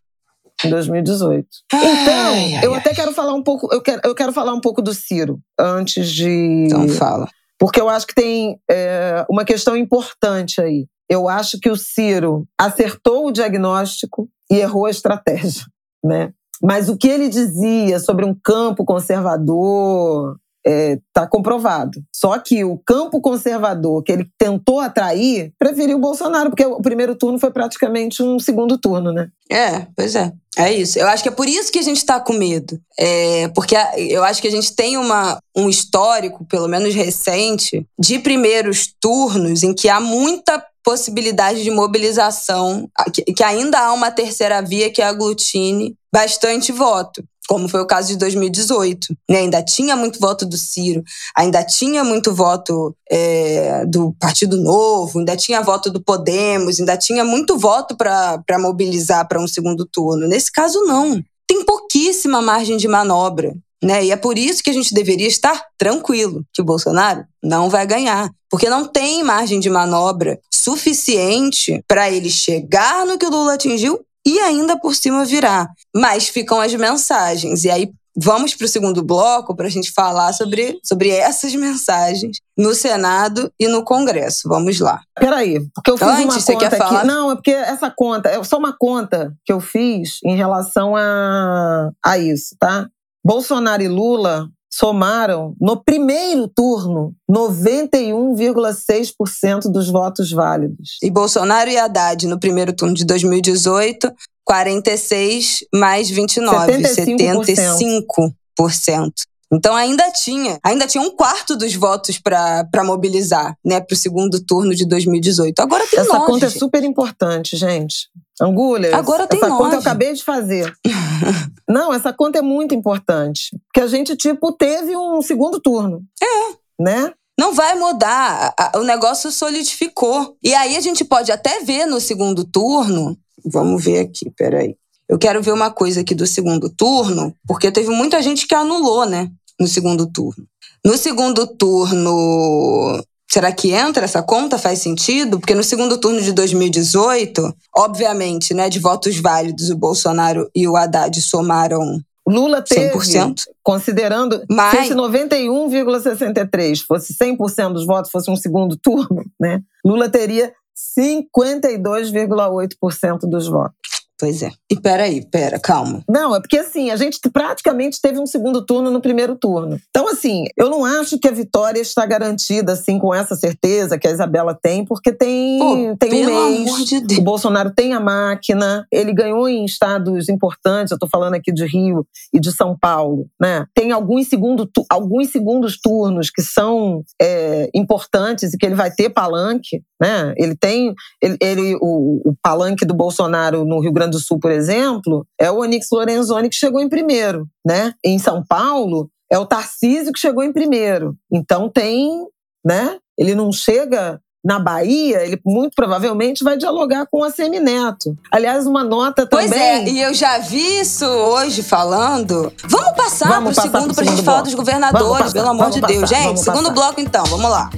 em 2018. Ai, Então, ai, eu ai. até quero falar um pouco, eu quero, eu quero falar um pouco do Ciro antes de Então fala. porque eu acho que tem é, uma questão importante aí. Eu acho que o Ciro acertou o diagnóstico e errou a estratégia, né? Mas o que ele dizia sobre um campo conservador está comprovado. Só que o campo conservador que ele tentou atrair preferiu o Bolsonaro, porque o primeiro turno foi praticamente um segundo turno, né? É, pois é. É isso. Eu acho que é por isso que a gente tá com medo. É, porque eu acho que a gente tem uma, um histórico, pelo menos recente, de primeiros turnos em que há muita possibilidade de mobilização, que, ainda há uma terceira via que aglutine bastante voto. Como foi o caso de 2018. né? Ainda tinha muito voto do Ciro, ainda tinha muito voto é, do Partido Novo, ainda tinha voto do Podemos, ainda tinha muito voto para mobilizar para um segundo turno. Nesse caso, não. Tem pouquíssima margem de manobra. Né? E é por isso que a gente deveria estar tranquilo que o Bolsonaro não vai ganhar. Porque não tem margem de manobra suficiente para ele chegar no que o Lula atingiu e ainda por cima virar. Mas ficam as mensagens. E aí vamos para o segundo bloco para a gente falar sobre, sobre essas mensagens no Senado e no Congresso. Vamos lá. Peraí, porque eu fiz Antes, uma você conta quer aqui. falar? Não, é porque essa conta, é só uma conta que eu fiz em relação a, a isso, tá? Bolsonaro e Lula somaram, no primeiro turno, 91,6% dos votos válidos. E Bolsonaro e Haddad, no primeiro turno de 2018, 46 mais 29, 75%. 75%. Então ainda tinha, ainda tinha um quarto dos votos para mobilizar, né, para o segundo turno de 2018. Agora tem Essa nove. conta é super importante, gente. Angulha, Agora tem essa nove. conta eu acabei de fazer. Não, essa conta é muito importante, porque a gente tipo teve um segundo turno. É. Né? Não vai mudar, o negócio solidificou. E aí a gente pode até ver no segundo turno. Vamos ver aqui, peraí. Eu quero ver uma coisa aqui do segundo turno, porque teve muita gente que anulou, né? No segundo turno. No segundo turno, será que entra essa conta? Faz sentido? Porque no segundo turno de 2018, obviamente, né, de votos válidos, o Bolsonaro e o Haddad somaram Lula teve, 100%. considerando Mas- se esse 91,63 fosse 100% dos votos, fosse um segundo turno, né? Lula teria 52,8% dos votos. Pois é. E peraí, pera, calma. Não, é porque assim, a gente praticamente teve um segundo turno no primeiro turno. Então, assim, eu não acho que a vitória está garantida, assim, com essa certeza que a Isabela tem, porque tem, Pô, tem um pelo mês. amor de Deus. O Bolsonaro tem a máquina, ele ganhou em estados importantes, eu tô falando aqui de Rio e de São Paulo, né? Tem alguns, segundo, alguns segundos turnos que são é, importantes e que ele vai ter palanque, né? Ele tem, ele, ele- o, o palanque do Bolsonaro no Rio Grande do Sul, por exemplo, é o Onyx Lorenzoni que chegou em primeiro, né? Em São Paulo, é o Tarcísio que chegou em primeiro. Então tem, né? Ele não chega na Bahia, ele muito provavelmente vai dialogar com a Semineto. Aliás, uma nota também. Pois é, e eu já vi isso hoje falando. Vamos passar Vamos pro passar segundo pro pra gente segundo falar bloco. dos governadores, passar, pelo amor de passar, Deus. Gente, segundo bloco então, vamos lá.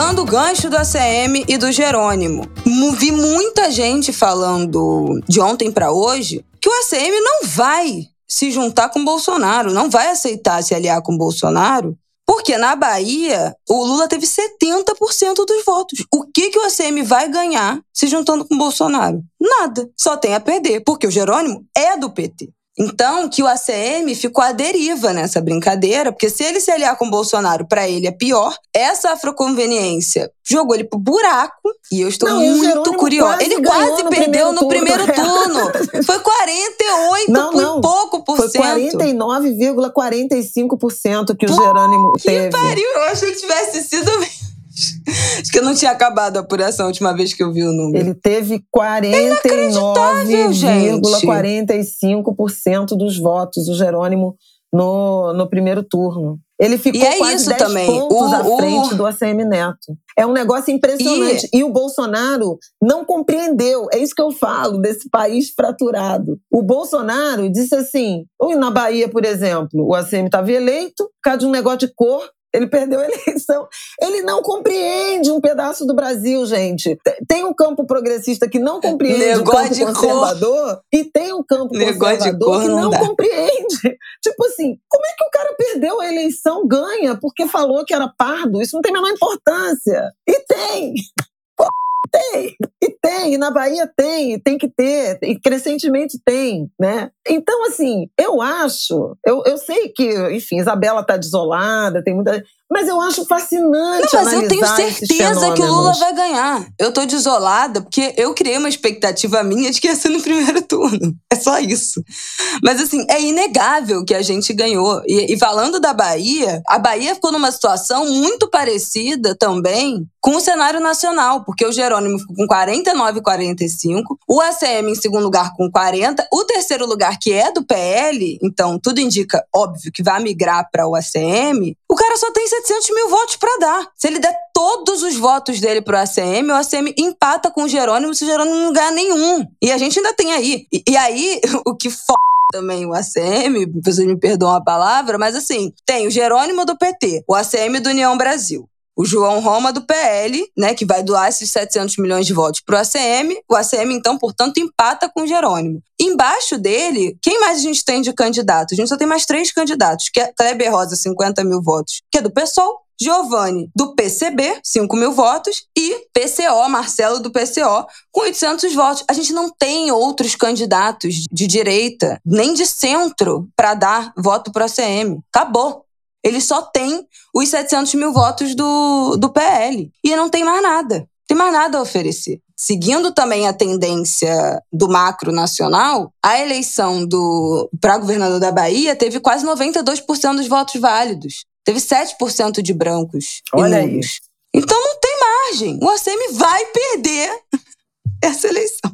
Pegando o gancho do ACM e do Jerônimo. Vi muita gente falando de ontem pra hoje que o ACM não vai se juntar com Bolsonaro, não vai aceitar se aliar com Bolsonaro, porque na Bahia o Lula teve 70% dos votos. O que, que o ACM vai ganhar se juntando com Bolsonaro? Nada. Só tem a perder, porque o Jerônimo é do PT. Então, que o ACM ficou à deriva nessa brincadeira, porque se ele se aliar com o Bolsonaro, pra ele é pior. Essa afroconveniência jogou ele pro buraco, e eu estou Não, muito curiosa. quase Ele quase no perdeu primeiro no primeiro turno. Foi 48 Não, por não. pouco por Foi cento. 49,45% que o Jerônimo Que teve. pariu, eu achei que tivesse sido. Acho que não tinha acabado a apuração a última vez que eu vi o número. Ele teve gente. 49,45% dos votos, o Jerônimo, no, no primeiro turno. Ele ficou E é quase isso 10 também, pontos o- à o- frente do ACM Neto. É um negócio impressionante. E... o Bolsonaro não compreendeu. É isso que eu falo desse país fraturado. O Bolsonaro disse assim: na Bahia, por exemplo, o ACM estava eleito, por causa de um negócio de cor, ele perdeu a eleição. Ele não compreende um pedaço do Brasil, gente. Te- Tem um campo progressista que não compreende o Negócio campo de cor. conservador e tem um campo Negócio conservador que não compreende. Tipo assim, como é que o cara perdeu a eleição, ganha, porque falou que era pardo? Isso não tem a menor importância. E tem! Pô, Tem, e tem, e na Bahia tem, e tem que ter, e crescentemente tem, né? Então, assim, eu acho, eu, eu sei que, enfim, Isabela tá desolada, tem muita. Mas eu acho fascinante Não, mas eu tenho certeza que o Lula vai ganhar. Eu tô desolada porque eu criei uma expectativa minha de que ia ser no primeiro turno. É só isso. Mas assim, é inegável que a gente ganhou. E, e falando da Bahia, a Bahia ficou numa situação muito parecida também com o cenário nacional, porque o Jerônimo ficou com 49 e 45, o ACM em segundo lugar com 40, o terceiro lugar que é do PL, então tudo indica, óbvio, que vai migrar para o ACM, o cara só tem 700 mil votos para dar. Se ele der todos os votos dele pro ACM, o ACM empata com o Jerônimo se o Jerônimo não ganhar nenhum. E a gente ainda tem aí. E, e aí, o que f também o ACM, vocês me perdoam a palavra, mas assim, tem o Jerônimo do PT, o ACM do União Brasil. O João Roma do PL, né, que vai doar esses 700 milhões de votos pro ACM. O ACM, então, portanto, empata com o Jerônimo. Embaixo dele, quem mais a gente tem de candidato? A gente só tem mais três candidatos, que é Kleber Rosa, 50 mil votos, que é do PSOL. Giovanni, do PCB, 5 mil votos, e PCO, Marcelo, do PCO, com 800 votos. A gente não tem outros candidatos de direita, nem de centro, para dar voto para a CM. Acabou. Ele só tem os 700 mil votos do, do PL. E não tem mais nada. Tem mais nada a oferecer. Seguindo também a tendência do macro nacional, a eleição do para governador da Bahia teve quase 92% dos votos válidos. Teve 7% de brancos Olha. Aí. Então não tem margem. O ACM vai perder essa eleição.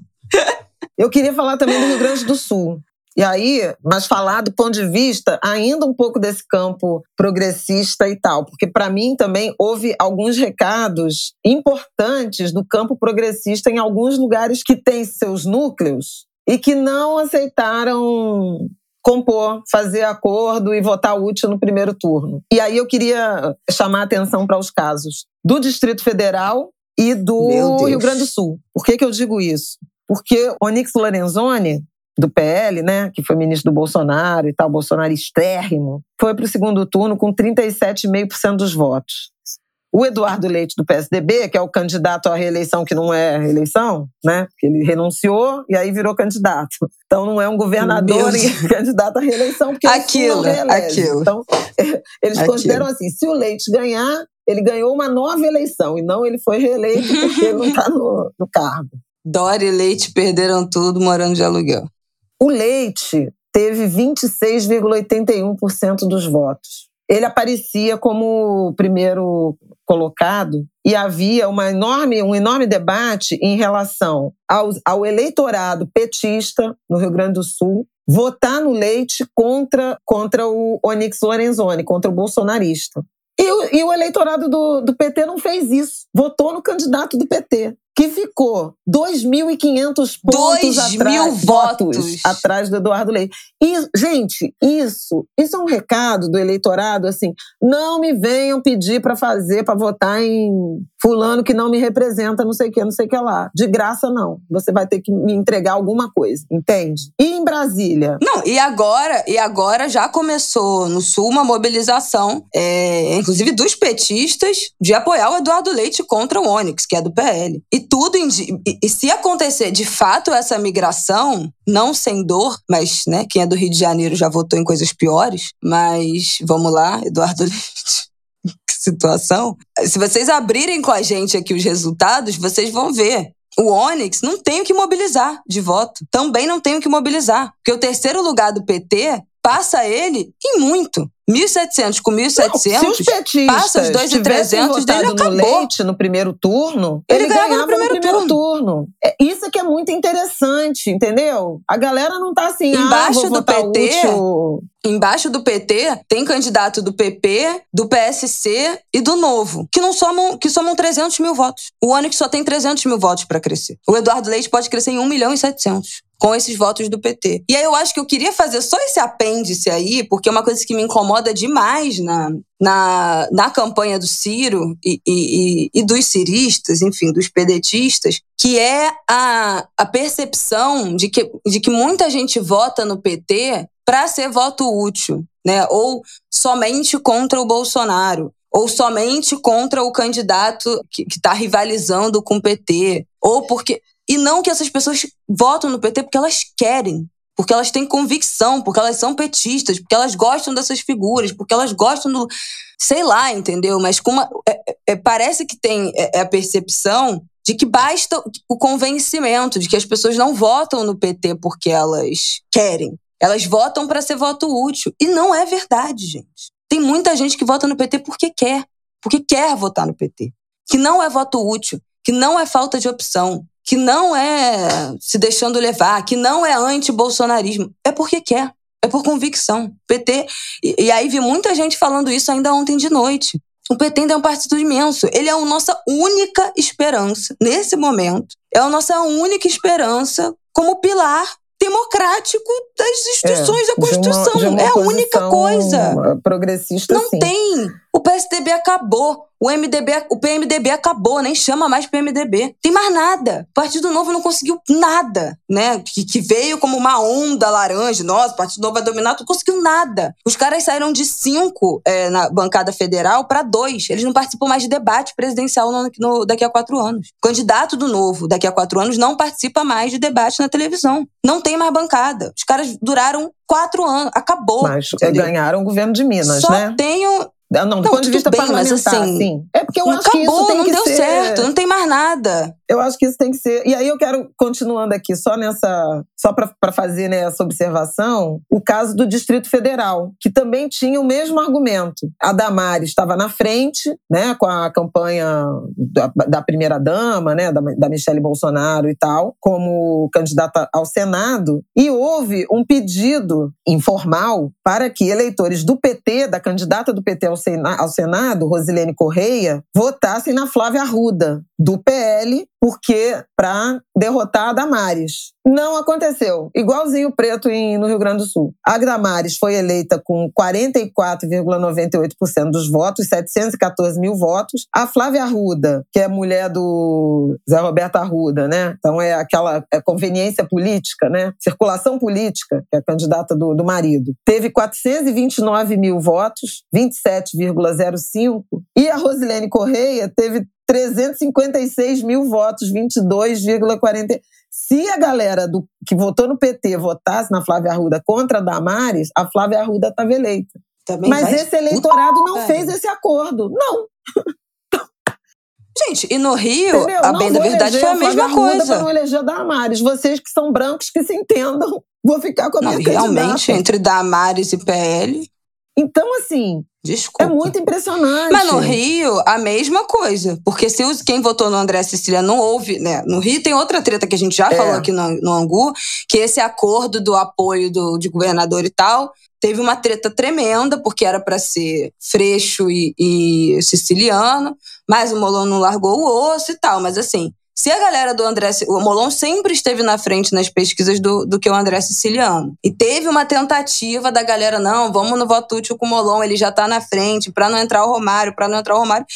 Eu queria falar também do Rio Grande do Sul. E aí, mas falar do ponto de vista ainda um pouco desse campo progressista e tal, porque para mim também houve alguns recados importantes do campo progressista em alguns lugares que têm seus núcleos e que não aceitaram compor, fazer acordo e votar útil no primeiro turno. E aí eu queria chamar a atenção para os casos do Distrito Federal e do Rio Grande do Sul. Por que, que eu digo isso? Porque Onyx Lorenzoni do PL, né, que foi ministro do Bolsonaro e tal, bolsonaristérrimo, foi para o segundo turno com 37,5% dos votos. O Eduardo Leite, do PSDB, que é o candidato à reeleição que não é reeleição, né? Porque ele renunciou e aí virou candidato. Então não é um governador e candidato à reeleição, porque aquilo, ele não aquilo. Então, eles aquilo. consideram assim: se o Leite ganhar, ele ganhou uma nova eleição, e não ele foi reeleito porque ele não está no, no cargo. Dória e Leite perderam tudo morando de aluguel. O Leite teve 26,81% dos votos. Ele aparecia como primeiro colocado e havia uma enorme, um enorme debate em relação ao, ao eleitorado petista no Rio Grande do Sul votar no Leite contra, contra o Onyx Lorenzoni, contra o bolsonarista. E o, e o eleitorado do, do PT não fez isso, votou no candidato do PT que ficou 2.500 pontos atrás, votos. votos atrás do Eduardo Leite. E, gente, isso, isso é um recado do eleitorado assim, não me venham pedir para fazer, para votar em fulano que não me representa, não sei o que, não sei o que lá. De graça não. Você vai ter que me entregar alguma coisa, entende? E em Brasília? Não, e agora, e agora já começou no Sul uma mobilização, é, inclusive dos petistas, de apoiar o Eduardo Leite contra o Onyx, que é do PL. E tudo e se acontecer de fato essa migração, não sem dor, mas né, quem é do Rio de Janeiro já votou em coisas piores, mas vamos lá, Eduardo Leite. que situação. Se vocês abrirem com a gente aqui os resultados, vocês vão ver. O Onyx não tem o que mobilizar de voto. Também não tem o que mobilizar. Porque o terceiro lugar do PT passa ele em muito. 1.700 com 1.700, passa os 2.300 dele, acabou. no Leite no primeiro turno, ele, ele ganhava, ganhava, no primeiro, no primeiro turno. turno. É, isso que é muito interessante, entendeu? A galera não tá assim, embaixo ah, do PT, útil. embaixo do PT tem candidato do PP, do PSC e do Novo, que não somam, que somam 300 mil votos. O Onyx só tem 300 mil votos para crescer. O Eduardo Leite pode crescer em 1 milhão e 700 com esses votos do PT. E aí eu acho que eu queria fazer só esse apêndice aí, porque é uma coisa que me incomoda demais na, na, na campanha do Ciro e, e, e dos ciristas, enfim, dos pedetistas, que é a, a percepção de que, de que muita gente vota no PT para ser voto útil, né? Ou somente contra o Bolsonaro ou somente contra o candidato que está rivalizando com o PT, ou porque e não que essas pessoas votam no PT porque elas querem, porque elas têm convicção, porque elas são petistas, porque elas gostam dessas figuras, porque elas gostam do. Sei lá, entendeu? Mas com uma, é, é, parece que tem é, é, a percepção de que basta o convencimento, de que as pessoas não votam no PT porque elas querem. Elas votam para ser voto útil. E não é verdade, gente. Tem muita gente que vota no PT porque quer, porque quer votar no PT. Que não é voto útil, que não é falta de opção, que não é se deixando levar, que não é anti-bolsonarismo. É porque quer. É por convicção. PT. E, e, aí vi muita gente falando isso ainda ontem de noite. O PT ainda é um partido imenso. Ele é a nossa única esperança, nesse momento. É a nossa única esperança como pilar democrático das instituições é, da Constituição. De uma, de uma é a única coisa. Progressista, Não sim. tem. O PSDB acabou. O MDB, o PMDB acabou, nem chama mais PMDB. Tem mais nada. O Partido Novo não conseguiu nada, né? Que, que veio como uma onda laranja. Nossa, o Partido Novo vai dominar, não conseguiu nada. Os caras saíram de cinco é, na bancada federal para dois. Eles não participam mais de debate presidencial no, no, daqui a quatro anos. O candidato do Novo daqui a quatro anos não participa mais de debate na televisão. Não tem mais bancada. Os caras duraram quatro anos. Acabou. Mas entendeu? ganharam o governo de Minas, Só né? tenho não, do não, ponto de vista bem, parlamentar, mas assim, É porque eu acho acabou, que isso tem não que deu ser... certo, não tem mais nada. Eu acho que isso tem que ser. E aí eu quero, continuando aqui, só nessa. Só para fazer né, essa observação, o caso do Distrito Federal, que também tinha o mesmo argumento. A Damares estava na frente, né, com a campanha da, da primeira-dama, né, da, da Michelle Bolsonaro e tal, como candidata ao Senado, e houve um pedido informal para que eleitores do PT, da candidata do PT ao Senado, Rosilene Correia, votassem na Flávia Arruda, do PL, porque para derrotar a Damares. Não aconteceu. Igualzinho o preto em, no Rio Grande do Sul. A Damares foi eleita com 44,98% dos votos, 714 mil votos. A Flávia Arruda, que é mulher do Zé Roberto Arruda, né? Então é aquela é conveniência política, né? Circulação política, que é a candidata do, do marido. Teve 429 mil votos, 27,05%. E a Rosilene Correia teve 356 mil votos, 22,40. Se a galera do, que votou no PT votasse na Flávia Arruda contra a Damares, a Flávia Arruda estava eleita. Também Mas esse eleitorado não fez esse acordo. Não. Gente, e no Rio, Entendeu? a bem da verdade foi a mesma Flávia coisa. Não eleger a Damares. Vocês que são brancos que se entendam, vou ficar com a minha não, Realmente, entre Damares e PL. Então, assim, Desculpa. É muito impressionante. Mas no Rio, a mesma coisa. Porque se os, quem votou no André Cecília não houve, né? No Rio tem outra treta que a gente já é. falou aqui no, no Angu, que esse acordo do apoio do, de governador e tal teve uma treta tremenda, porque era para ser Freixo e, e, siciliano, mas o Molon não largou o osso e tal. Mas assim, se a galera do André. O Molon sempre esteve na frente nas pesquisas do, do que o André Siciliano. E teve uma tentativa da galera, não, vamos no voto útil com o Molon, ele já tá na frente, para não entrar o Romário, para não entrar o Romário.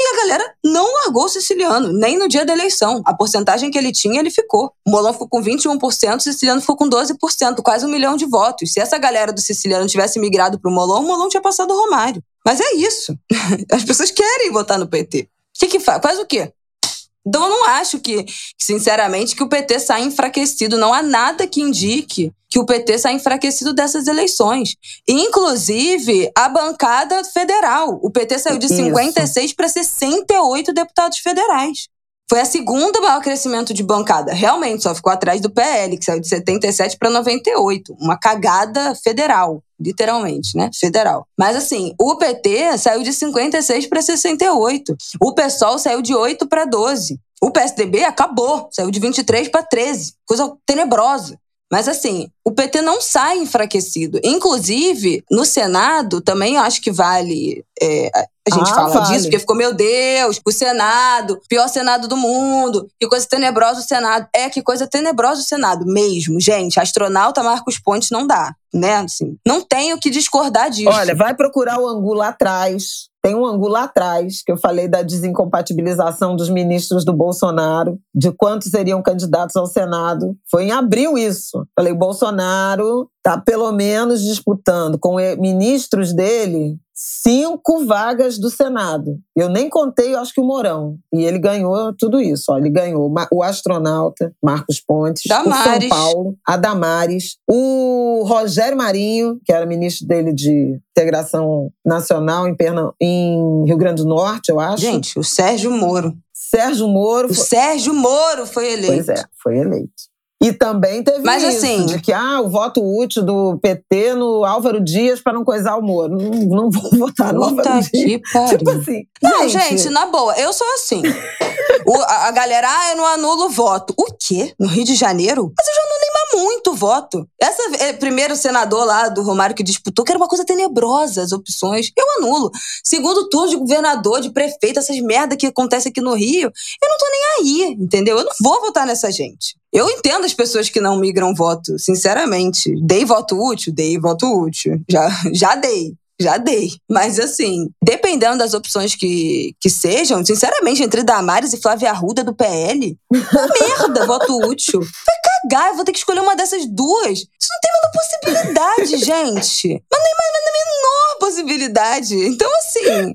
E a galera não largou o Siciliano, nem no dia da eleição. A porcentagem que ele tinha, ele ficou. O Molon ficou com 21%, o Siciliano ficou com 12%, quase um milhão de votos. Se essa galera do Siciliano tivesse migrado pro Molon, o Molon tinha passado o Romário. Mas é isso. As pessoas querem votar no PT. O que, que faz? Faz o quê? Então eu não acho que, sinceramente, que o PT sai enfraquecido. Não há nada que indique que o PT sai enfraquecido dessas eleições. Inclusive, a bancada federal. O PT saiu de 56 para 68 deputados federais. Foi a segunda maior crescimento de bancada. Realmente, só ficou atrás do PL, que saiu de 77 para 98. Uma cagada federal, literalmente, né? Federal. Mas assim, o PT saiu de 56 para 68. O PSOL saiu de 8 para 12. O PSDB acabou, saiu de 23 para 13. Coisa tenebrosa. Mas assim, o PT não sai enfraquecido. Inclusive, no Senado, também acho que vale é, a gente ah, fala vale. disso, porque ficou, meu Deus, o Senado, pior Senado do mundo, que coisa tenebrosa o Senado. É, que coisa tenebrosa o Senado, mesmo. Gente, astronauta Marcos Pontes não dá, né? Assim, não tenho que discordar disso. Olha, vai procurar o ângulo lá atrás. Tem um ângulo lá atrás, que eu falei da desincompatibilização dos ministros do Bolsonaro, de quantos seriam candidatos ao Senado. Foi em abril isso. Falei, o Bolsonaro está pelo menos disputando com ministros dele cinco vagas do Senado. Eu nem contei, eu acho que o Mourão. E ele ganhou tudo isso. Ó. Ele ganhou o astronauta, Marcos Pontes, Damares. o São Paulo, a Damares, o Rogério Marinho, que era ministro dele de integração nacional em, Pernam em Rio Grande do Norte, eu acho. Gente, o Sérgio Moro. Sérgio Moro. O foi... Sérgio Moro foi eleito. Pois é, foi eleito. E também teve Mas, isso, assim, de que ah, o voto útil do PT no Álvaro Dias para não coisar o Moro. Não, não vou votar no Álvaro Dias. Tipo assim. Não, gente. gente, na boa, eu sou assim. o, a, a, galera, ah, eu não anulo o voto. O quê? No Rio de Janeiro? Mas eu já anulei muito voto. Essa é, primeiro senador lá do Romário que disputou, que era uma coisa tenebrosa as opções, eu anulo. Segundo turno de governador, de prefeito, essas merda que acontece aqui no Rio, eu não tô nem aí, entendeu? Eu não vou votar nessa gente. Eu entendo as pessoas que não migram voto, sinceramente. Dei voto útil? Dei voto útil. Já, já dei. já dei. Mas assim, dependendo das opções que, que sejam, sinceramente, entre Damares e Flávia Arruda do PL, merda, voto útil. Vai cagar, eu vou ter que escolher uma dessas duas. Isso não tem menor possibilidade, gente. Mas nem mais a menor possibilidade. Então, assim,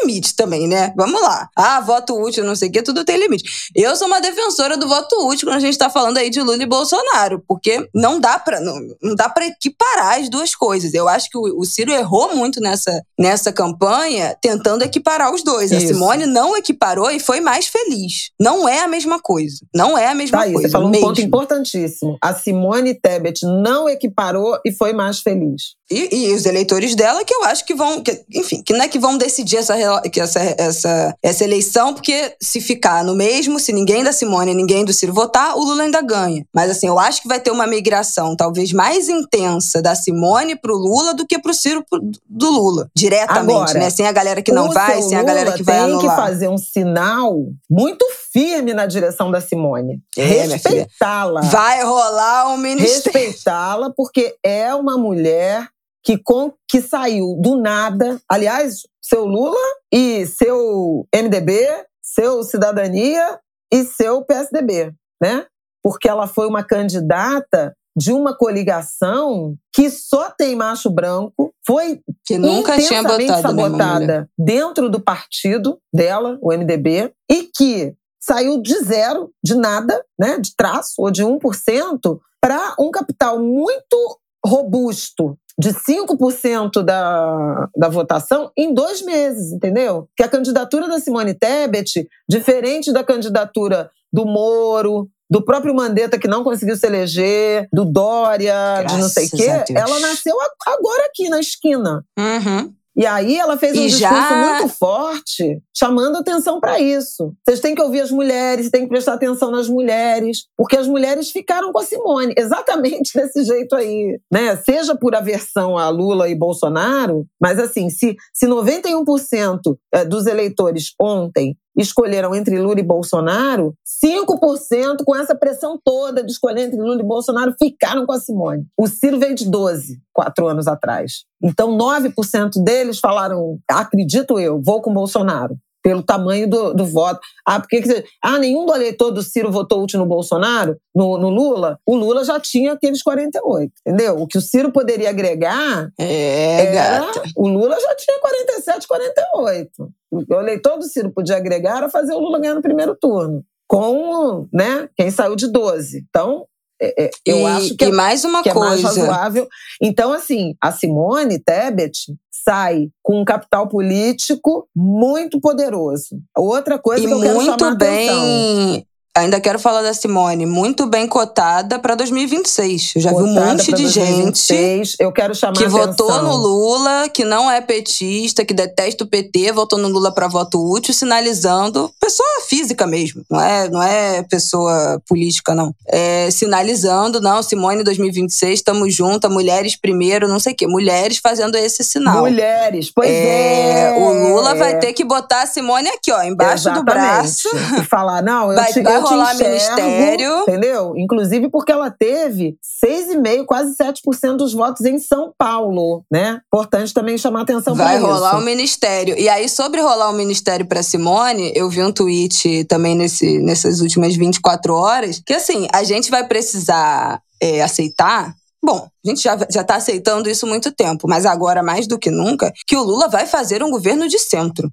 limite também, né? Vamos lá. Ah, voto útil, não sei o quê, tudo tem limite. Eu sou uma defensora do voto útil quando a gente tá falando aí de Lula e Bolsonaro, porque não dá pra, não, não dá pra equiparar as duas coisas. Eu acho que o, o Ciro errou muito nessa, nessa campanha, tentando equiparar os dois. Isso. A Simone não equiparou e foi mais feliz. Não é a mesma coisa. Não é a mesma tá coisa. Aí, você falou mesmo. um ponto importantíssimo. A Simone Tebet não equiparou e foi mais feliz. E, e, os eleitores dela que eu acho que vão, que, enfim, que não é que vão decidir essa, essa, essa, essa eleição, porque se ficar no mesmo, se ninguém da Simone e ninguém do Ciro votar, o Lula ainda ganha. Mas assim, eu acho que vai ter uma migração talvez mais intensa da Simone pro Lula do que pro Ciro pro, do Lula, diretamente, Agora, né? Sem a galera que não vai, sem a galera que vai tem anular. que fazer um sinal muito firme na direção da Simone. É, Respeitá-la. Vai rolar um ministério. Respeitá-la, porque é uma mulher que, com, que saiu do nada. Aliás, seu Lula e seu MDB, seu Cidadania e seu PSDB, né? Porque ela foi uma candidata de uma coligação que só tem macho branco, foi que nunca tinha botado sabotada dentro do partido dela, o MDB, e que saiu de zero, de nada, né, de traço ou de 1%, para um capital muito robusto de 5% da, da votação em dois meses, entendeu? Que a candidatura da Simone Tebet, diferente da candidatura do Moro, do próprio Mandetta, que não conseguiu se eleger, do Dória, Graças de não sei o quê, ela nasceu agora aqui na esquina. Uhum. E aí ela fez um E discurso já- muito forte, chamando atenção para isso. Vocês têm que ouvir as mulheres, têm que prestar atenção nas mulheres, porque as mulheres ficaram com a Simone, exatamente desse jeito aí, né? Seja por aversão a Lula e Bolsonaro, mas assim, se, se 91% eh, dos eleitores ontem escolheram entre Lula e Bolsonaro, 5% com essa pressão toda de escolher entre Lula e Bolsonaro ficaram com a Simone. O Ciro veio de 12, quatro anos atrás. Então, 9% deles falaram, acredito eu, vou com Bolsonaro. Pelo tamanho do, do voto. Ah, por que que você... Ah, nenhum do eleitor do Ciro votou útil no Bolsonaro, no, no Lula? O Lula já tinha aqueles 48, entendeu? O que o Ciro poderia agregar É, era, gata. o Lula já tinha 47, 48. O eleitor do Ciro podia agregar era fazer o Lula ganhar no primeiro turno. Com, né, quem saiu de 12. Então, é, é, eu e, acho que, e é, mais uma que é mais coisa. razoável. Então, assim, a Simone Tebet sai com um capital político muito poderoso. Outra coisa E que eu quero muito chamar a atenção. Ainda quero falar da Simone, muito bem cotada para 2026. Eu já vi um Cotada monte de gente 2026. Eu quero chamar que votou no Lula, que não é petista, que detesta o PT, votou no Lula para voto útil, sinalizando pessoa física mesmo, não é, não é pessoa política não. É, sinalizando, não, Simone 2026, estamos juntas, mulheres primeiro, não sei o quê, mulheres fazendo esse sinal. Mulheres, pois é. o Lula vai ter que botar a Simone aqui, ó, embaixo do braço. Exatamente. E falar, não, eu Vai- te, eu rolar enxergo, ministério. Entendeu? Inclusive porque ela teve 6,5%, quase 7% dos votos em São Paulo, né? Importante também chamar atenção para Vai isso. rolar o ministério. E aí, sobre rolar o ministério pra Simone, eu vi um tweet também nesse, nessas últimas 24 horas, que assim, a gente vai precisar é, aceitar. Bom, a gente já, já tá aceitando isso há muito tempo, mas agora, mais do que nunca, que o Lula vai fazer um governo de centro.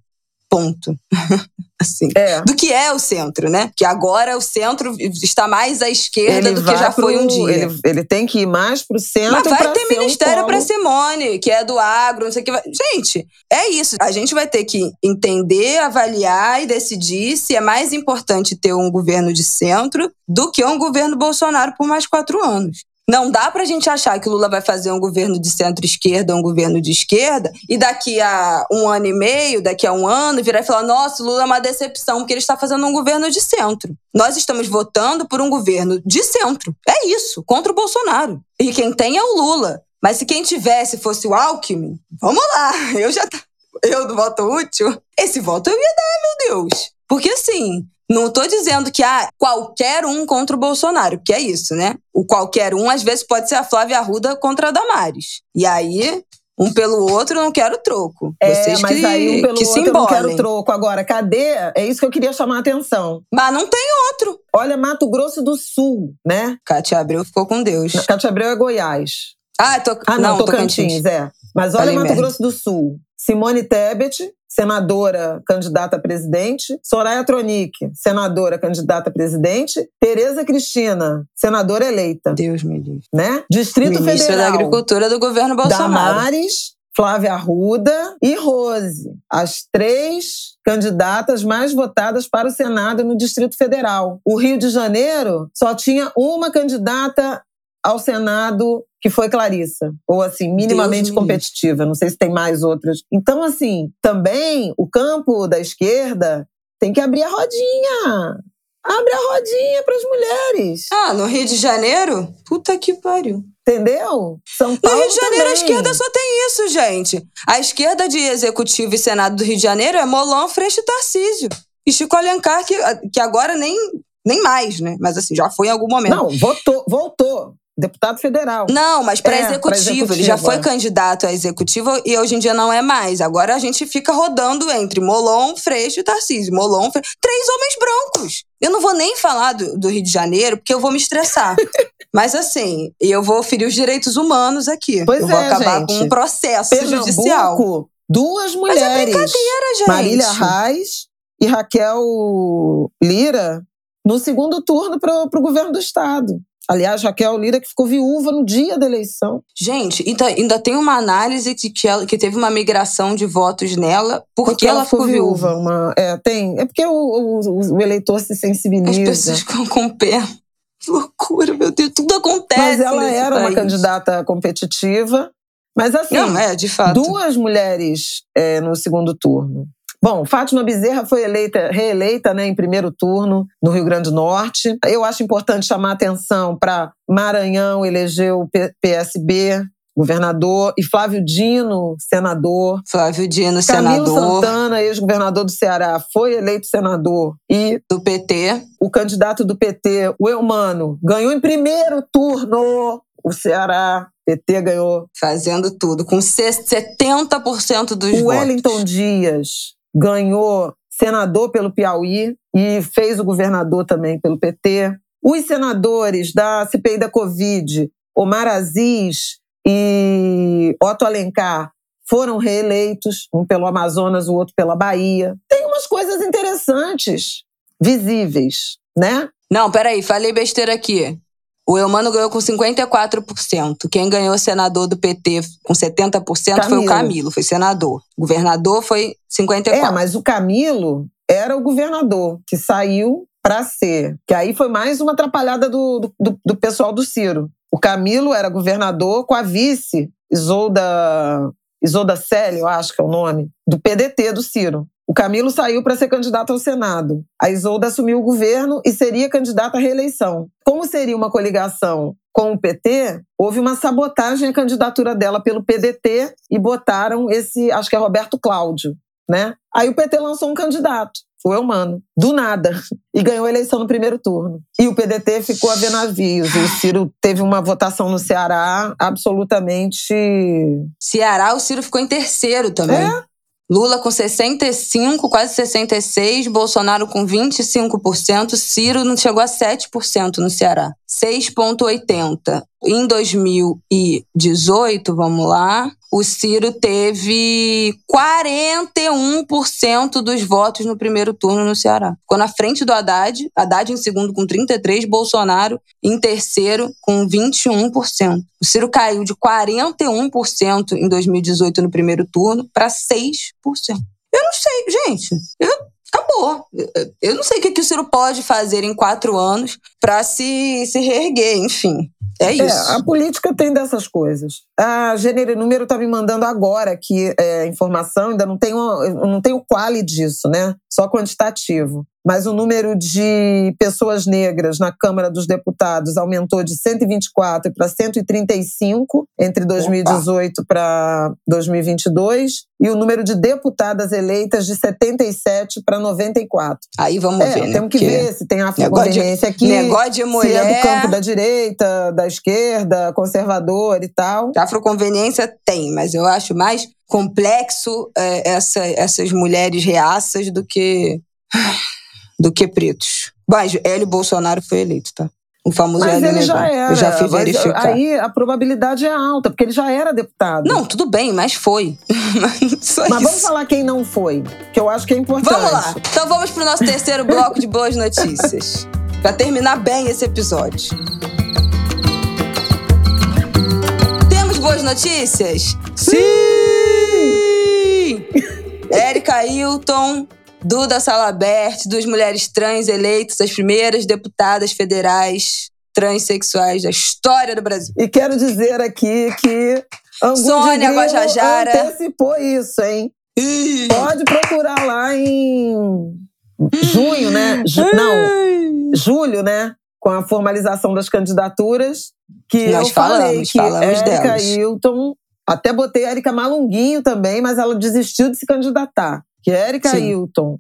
Ponto. assim. É. Do que é o centro, né? Que agora o centro está mais à esquerda Ele do que já foi pro- um dia. Ele, ele tem que ir mais pro centro. Mas vai ter um ministério pra polo- Simone, que é do agro, não sei o que. Vai... Gente, é isso. A gente vai ter que entender, avaliar e decidir se é mais importante ter um governo de centro do que um governo Bolsonaro por mais quatro anos. Não dá pra gente achar que o Lula vai fazer um governo de centro-esquerda, um governo de esquerda, e daqui a um ano e meio, daqui a um ano, virar e falar: nossa, o Lula é uma decepção, porque ele está fazendo um governo de centro. Nós estamos votando por um governo de centro. É isso, contra o Bolsonaro. E quem tem é o Lula. Mas se quem tivesse fosse o Alckmin, vamos lá, eu já. tá- Eu do voto útil, esse voto eu ia dar, meu Deus. Porque assim, não tô dizendo que ah, qualquer um contra o Bolsonaro, que é isso, né? O qualquer um, às vezes, pode ser a Flávia Arruda contra a Damares. E aí, Um pelo outro, não quero troco. É, Vocês mas que, aí um pelo que outro não quero troco. Agora, cadê? É isso que eu queria chamar a atenção. Mas não tem outro. Olha Mato Grosso do Sul, né? Cátia Abreu ficou com Deus. Cátia Abreu é Goiás. Ah, tô, Ah, não, não Tocantins, é. Mas olha Falei Mato merda. Grosso do Sul. Simone Tebet, senadora candidata a presidente. Soraya Tronic, senadora candidata a presidente. Tereza Cristina, senadora eleita, Deus me livre. né? Distrito Ministra da Federal. Agricultura do governo Bolsonaro. Damares, Flávia Arruda e Rose, as três candidatas mais votadas para o Senado no Distrito Federal. O Rio de Janeiro só tinha uma candidata ao Senado que foi Clarissa, ou assim, minimamente competitiva, não sei se tem mais outras. Então, assim, também o campo da esquerda tem que abrir a rodinha. Abre a rodinha para as mulheres. Ah, no Rio de Janeiro? Puta que pariu. Entendeu? São No Paulo Rio de Janeiro, a também. esquerda só tem isso, gente. A esquerda de executivo e senado do Rio de Janeiro é Molon, Freixo e Tarcísio. E Chico Alencar, que, que agora nem, nem mais, né? Mas assim, já foi em algum momento. Não, votou, voltou. Deputado federal. Não, mas para É, executivo. Ele já foi é. candidato a executivo e hoje em dia não é mais. Agora a gente fica rodando entre Molon, Freixo e Tarcísio. Molon, Freixo. Três homens brancos. Eu não vou nem falar do, do Rio de Janeiro, porque eu vou me estressar. mas assim, eu vou ferir os direitos humanos aqui. Pois eu vou é, acabar gente. com um processo judicial. Pernambuco, duas Mas é mulheres. brincadeira, gente. Marília Reis e Raquel Lira no segundo turno para o governo do estado. Aliás, Raquel Lira que ficou viúva no dia da eleição. Gente, ainda, ainda tem uma análise de que, ela, que teve uma migração de votos nela porque, ela ficou viúva. Uma, é, tem, é porque o, o- o eleitor se As sensibiliza. pessoas ficam com o pé. Que loucura, meu Deus. Tudo acontece. Mas ela era uma país. candidata competitiva. Mas assim, Não, é, de fato. duas mulheres é, no segundo turno. Bom, Fátima Bezerra foi eleita, reeleita né, em primeiro turno no Rio Grande do Norte. Eu acho importante chamar a atenção para Maranhão elegeu o PSB, governador, e Flávio Dino, senador. Flávio Dino, Camilo senador Santana, ex-governador do Ceará, foi eleito senador. E do PT. o candidato do PT, o Eumano, ganhou em primeiro turno o Ceará. PT ganhou Fazendo tudo, com se- 70% dos O votos. Wellington Dias ganhou senador pelo Piauí e fez o governador também pelo PT. Os senadores da CPI da Covid, Omar Aziz e Otto Alencar, foram reeleitos, um pelo Amazonas, o outro pela Bahia. Tem umas coisas interessantes, visíveis, né? Não, peraí, falei besteira aqui. O Eumano ganhou com 54%. Quem ganhou senador do PT com 70% foi Camilo. o Camilo, foi senador. Governador foi 54%. É, mas o Camilo era o governador que saiu para ser. Que aí foi mais uma atrapalhada do, do, do pessoal do Ciro. O Camilo era governador com a vice, Isolda, Isolda Célio, eu acho que é o nome, do PDT do Ciro. O Camilo saiu para ser candidato ao Senado. A Isolda assumiu o governo e seria candidata à reeleição. Como seria uma coligação com o PT, houve uma sabotagem à candidatura dela pelo PDT e botaram esse, acho que é Roberto Cláudio, né? Aí o PT lançou um candidato, o Eumano, do nada, e ganhou a eleição no primeiro turno. E o PDT ficou a ver navios. E o Ciro teve uma votação no Ceará absolutamente. Ceará, o Ciro ficou em terceiro também. É? Lula com 65, quase 66, Bolsonaro com 25%, Ciro não chegou a 7% no Ceará. 6,80. Em 2018, vamos lá, o Ciro teve 41% dos votos no primeiro turno no Ceará. Ficou na frente do Haddad, Haddad em segundo com 33, Bolsonaro em terceiro com 21%. O Ciro caiu de 41% em 2018 no primeiro turno para 6%. Eu não sei, gente. Eu, acabou. Eu- não sei o que, que o Ciro pode fazer em quatro anos para se, se reerguer, enfim. É isso. É, a política tem dessas coisas. A Gênero e Número tá me mandando agora aqui é, informação, ainda não tenho, não tenho quali disso, né? Só quantitativo. Mas o número de pessoas negras na Câmara dos Deputados aumentou de 124 para 135 entre 2018 para 2022 e o número de deputadas eleitas de 77 para 94. Aí vamos é, ver, né? Temos que ver se tem afroconveniência aqui, negócio de mulher... se é do campo da direita, da esquerda, conservador e tal. Afroconveniência tem, mas eu acho mais complexo é, essa, essas mulheres reaças do que do que pretos. Mas Hélio Bolsonaro foi eleito, tá? O famoso mas Hélio ele já Negão. era. Eu já fui verificar. Aí a probabilidade é alta, porque ele já era deputado. Não, tudo bem, mas foi. mas vamos falar quem não foi, que eu acho que é importante. Vamos lá. Então vamos pro nosso terceiro bloco de boas notícias. para terminar bem esse episódio. Temos boas notícias? Sim! Érica Hilton Duda Salabert, duas mulheres trans eleitas as primeiras deputadas federais transexuais da história do Brasil. E quero dizer aqui que Angu Sônia Guajajara antecipou isso, hein? Pode procurar lá em junho, né? Ju... Não, julho, né? Com a formalização das candidaturas, que Nós eu falamos, falei que delas. Hilton, até botei a Érica Malunguinho também, mas ela desistiu de se candidatar que Érica Hilton,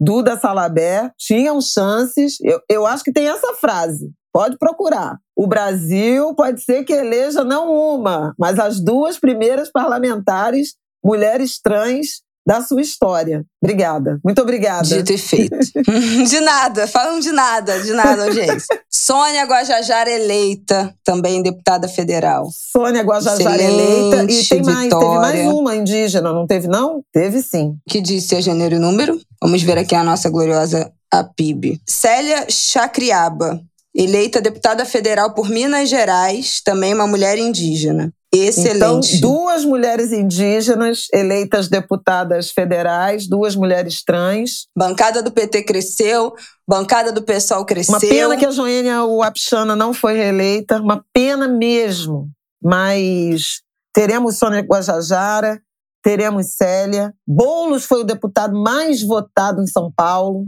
Duda Salabé tinham chances. Eu, eu acho que tem essa frase. Pode procurar. O Brasil pode ser que eleja não uma, mas as duas primeiras parlamentares mulheres trans da sua história. Obrigada. Muito obrigada. Dito e feito. de nada, falando de nada, de nada, audiência. Sônia Guajajara eleita, também deputada federal. Sônia Guajajara eleita. E tem mais, vitória. teve mais uma indígena, não teve não? Teve sim. Que disse a gênero e número? Vamos ver aqui a nossa gloriosa APIB. Célia Chacriaba, eleita deputada federal por Minas Gerais, também uma mulher indígena. Excelente. Então, duas mulheres indígenas eleitas deputadas federais, duas mulheres trans. Bancada do PT cresceu, bancada do PSOL cresceu. Uma pena que a Joênia Wapchana não foi reeleita, uma pena mesmo. Mas teremos Sônia Guajajara, teremos Célia. Boulos foi o deputado mais votado em São Paulo.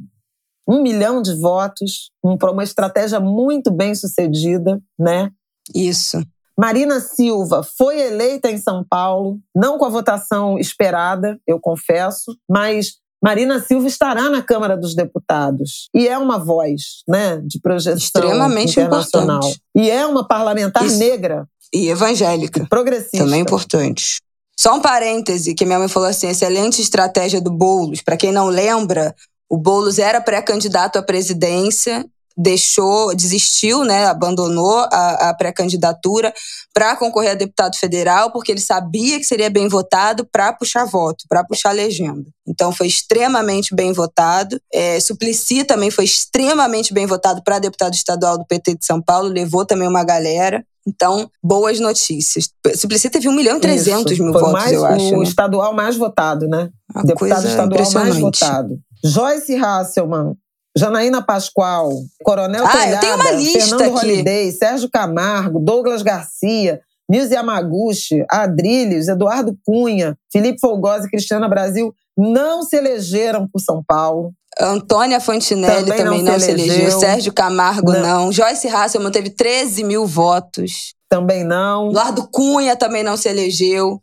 Um milhão de votos, uma estratégia muito bem sucedida, né? Isso. Marina Silva foi eleita em São Paulo, não com a votação esperada, eu confesso, mas Marina Silva estará na Câmara dos Deputados e é uma voz, né, de projeção extremamente internacional. Importante. E é uma parlamentar Isso. negra e evangélica, e progressista. Também importante. Só um parêntese que minha mãe falou assim, excelente estratégia do Boulos. Para quem não lembra, o Boulos era pré-candidato à presidência deixou, desistiu, né, abandonou a, a pré-candidatura para concorrer a deputado federal, porque ele sabia que seria bem votado para puxar voto, para puxar legenda. Então foi extremamente bem votado. É, Suplicy também foi extremamente bem votado para deputado estadual do PT de São Paulo, levou também uma galera. Então, boas notícias. Suplicy teve 1 milhão e 300 Isso, mil foi votos, mais, eu acho. O né? estadual mais votado, né? Uma Deputado estadual mais votado. Joyce Hasselman, Janaína Pascoal, Coronel Ah, eu Telhada, tenho uma lista Fernando aqui. Holliday, Sérgio Camargo, Douglas Garcia, Nilce Yamaguchi, Adrilhos, Eduardo Cunha, Felipe Folgosi e Cristiana Brasil não se elegeram por São Paulo. Antônia Fontinelli Também também, não não, se se elegeu. elegeu. Sérgio Camargo Não. não. Joyce Hasselman teve 13 mil votos. Também não. Eduardo Cunha também não se elegeu.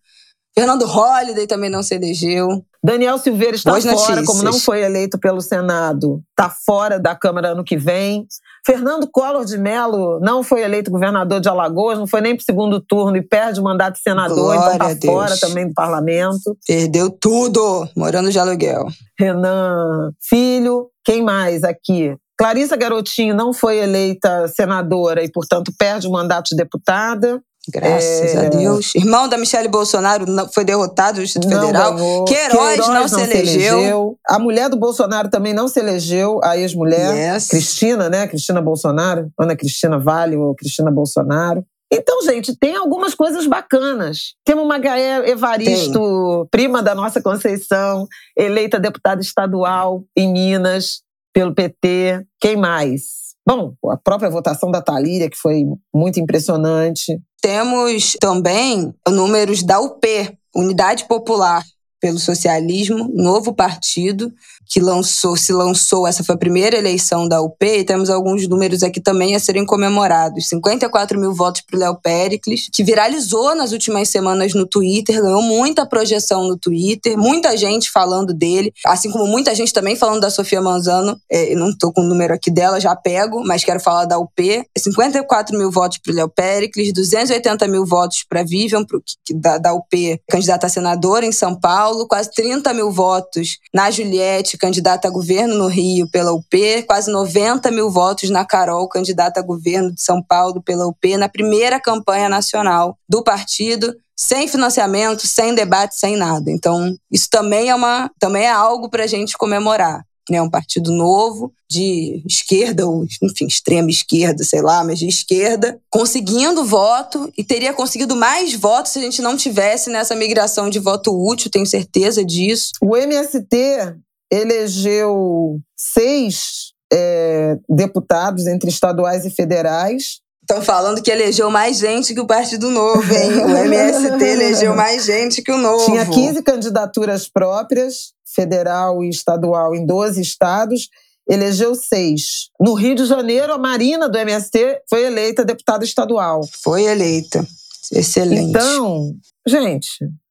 Fernando Holliday também não se elegeu. Daniel Silveira está Boas fora, notícias. como não foi eleito pelo Senado, está fora da Câmara ano que vem. Fernando Collor de Mello não foi eleito governador de Alagoas, não foi nem para o segundo turno e perde o mandato de senador, Glória então está fora também do parlamento. Perdeu tudo, morando de aluguel. Renan Filho, quem mais aqui? Clarissa Garotinho não foi eleita senadora e, portanto, perde o mandato de deputada. Graças É. a Deus. Irmão da Michelle Bolsonaro não- foi derrotado no Distrito Não Federal. ganhou. Queiroz não se elegeu. A mulher do Bolsonaro também não se elegeu, a ex-mulher. Yes. Cristina, né? Cristina Bolsonaro. Ana Cristina Vale ou Cristina Bolsonaro. Então, gente, tem algumas coisas bacanas. Temos uma Gaé Evaristo, prima da nossa Conceição, eleita deputada estadual em Minas pelo PT. Quem mais? Bom, a própria votação da Talíria, que foi muito impressionante. Temos também números da UP, Unidade Popular. Pelo Socialismo, novo partido, que lançou, se lançou, essa foi a primeira eleição da UP, e temos alguns números aqui também a serem comemorados. 54 mil votos para o Léo Pericles, que viralizou nas últimas semanas no Twitter, ganhou muita projeção no Twitter, muita gente falando dele, assim como muita gente também falando da Sofia Manzano, é, não estou com o número aqui dela, já pego, mas quero falar da UP. 54 mil votos para o Léo Pericles, 280 mil votos para Vivian, pro, da, da UP, candidata a senadora em São Paulo, quase 30 mil votos na Juliette, candidata a governo no Rio pela UP, quase 90 mil votos na Carol, candidata a governo de São Paulo pela UP, na primeira campanha nacional do partido, sem financiamento, sem debate, sem nada. Então, isso também é, uma, também é algo para a gente comemorar. Né, um partido novo, de esquerda, ou enfim, extrema esquerda, sei lá, mas de esquerda, conseguindo voto e teria conseguido mais votos se a gente não tivesse nessa migração de voto útil, tenho certeza disso. O MST elegeu seis é, deputados entre estaduais e federais. Estão falando que elegeu mais gente que o Partido Novo, hein? O MST elegeu mais gente que o Novo. Tinha 15 candidaturas próprias, federal e estadual, em 12 estados. Elegeu seis. No Rio de Janeiro, a Marina do MST foi eleita deputada estadual. Foi eleita. Excelente. Então, gente,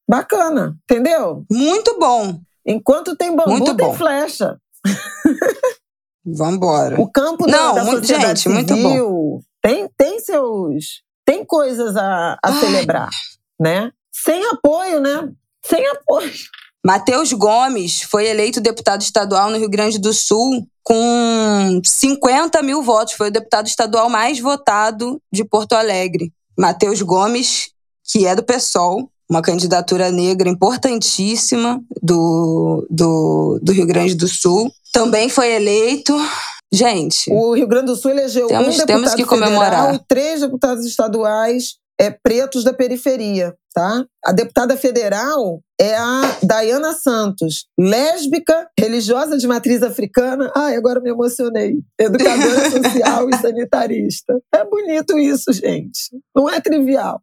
bacana, entendeu? Muito bom. Enquanto tem bambu, muito tem flecha. Vambora. O campo Não, da, da muito, sociedade gente, muito bom. Tem, tem seus. Tem coisas a, a celebrar, né? Sem apoio, né? Sem apoio. Matheus Gomes foi eleito deputado estadual no Rio Grande do Sul com 50 mil votos. Foi o deputado estadual mais votado de Porto Alegre. Matheus Gomes, que é do PSOL, uma candidatura negra importantíssima do, do, do Rio Grande do Sul. Também foi eleito. Gente. O Rio Grande do Sul elegeu temos, um deputado temos que comemorar. federal e três deputados estaduais é, pretos da periferia, tá? A deputada federal é a Dayana Santos, lésbica, religiosa de matriz africana. Ai, agora me emocionei. Educadora social e sanitarista. É bonito isso, gente. Não é trivial.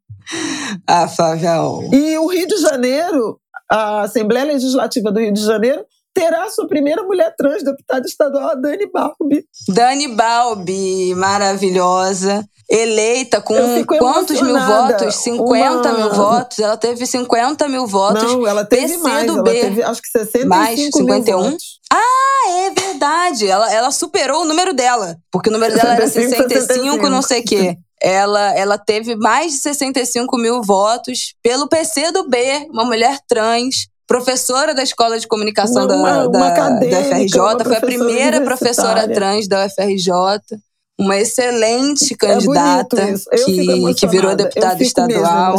Ah, Favel. E o Rio de Janeiro, a Assembleia Legislativa do Rio de Janeiro, terá sua primeira mulher trans deputada estadual, a Dani Balbi. Dani Balbi, maravilhosa. Eleita com quantos mil votos? 50 Uma... mil votos? Ela teve 50 mil votos. Não, ela teve PC mais. Ela teve, acho que 65 mais, 51? mil votos. Ah, é verdade. Ela, ela superou o número dela. Porque o número dela era 65, 65. não sei o quê ela, ela teve mais de 65 mil votos pelo PCdoB, uma mulher trans, professora da Escola de Comunicação uma, da, da, da FRJ, foi a primeira professora trans da UFRJ. Uma excelente é candidata é que, que virou deputada estadual.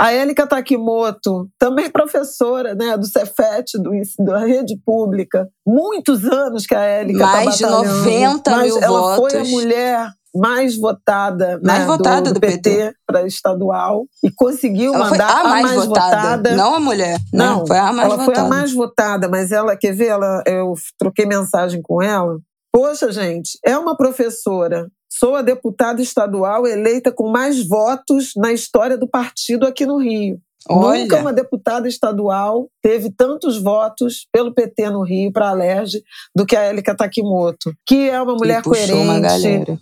A Élica Takimoto, também professora né, do Cefet, do, da rede pública. Muitos anos que a Élica tá Mais tá de 90 mil votos. Ela foi a mulher mais votada, mais né, votada do, do, PT, PT para estadual e conseguiu ela mandar a mais, a mais votada, votada, não a mulher, né? não, né? foi a mais ela votada. foi a mais votada, mas ela quer ver, ela eu troquei mensagem com ela. Poxa, gente, é uma professora. Sou a deputada estadual eleita com mais votos na história do partido aqui no Rio. Olha. Nunca uma deputada estadual teve tantos votos pelo PT no Rio para a Alerj do que a Élica Takimoto, que é uma mulher coerente, uma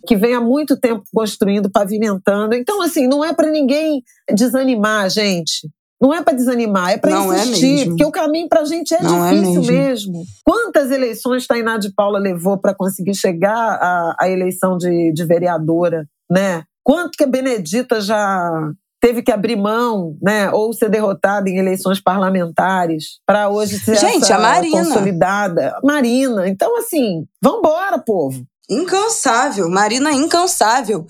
que vem há muito tempo construindo, pavimentando. Então, assim, não é para ninguém desanimar, gente. Não é para desanimar, é para é insistir, é porque o caminho para a gente é não é difícil é mesmo. mesmo. Quantas eleições Tainá de Paula levou para conseguir chegar à, à eleição de, de vereadora, né? Quanto que a Benedita já teve que abrir mão, né, ou ser derrotada em eleições parlamentares para hoje ser Gente, a Marina. consolidada. Marina. Então, assim, vambora, povo. Incansável, Marina incansável.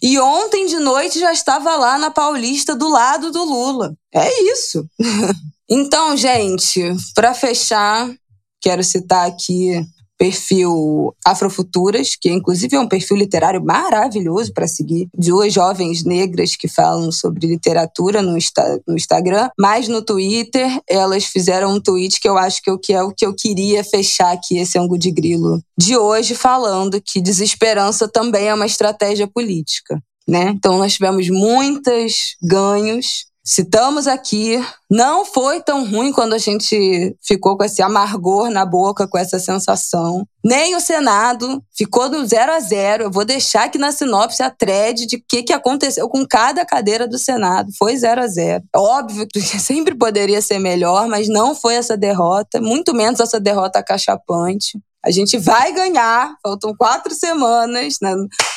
E ontem de noite já estava lá na Paulista do lado do Lula. É isso. então, gente, para fechar, quero citar aqui perfil Afrofuturas, que inclusive é um perfil literário maravilhoso para seguir, duas jovens negras que falam sobre literatura no, no Instagram, mas no Twitter elas fizeram um tweet que eu acho que, eu, que é o que eu queria fechar aqui esse ângulo de grilo de hoje, falando que desesperança também é uma estratégia política. Né? Então nós tivemos muitos ganhos citamos aqui, não foi tão ruim quando a gente ficou com esse amargor na boca, com essa sensação. Nem o Senado ficou no zero a zero. Eu vou deixar aqui na sinopse a thread de o que, que aconteceu com cada cadeira do Senado. Foi zero a zero. Óbvio que sempre poderia ser melhor, mas não foi essa derrota, muito menos essa derrota cachapante. A gente vai ganhar, faltam quatro semanas, né?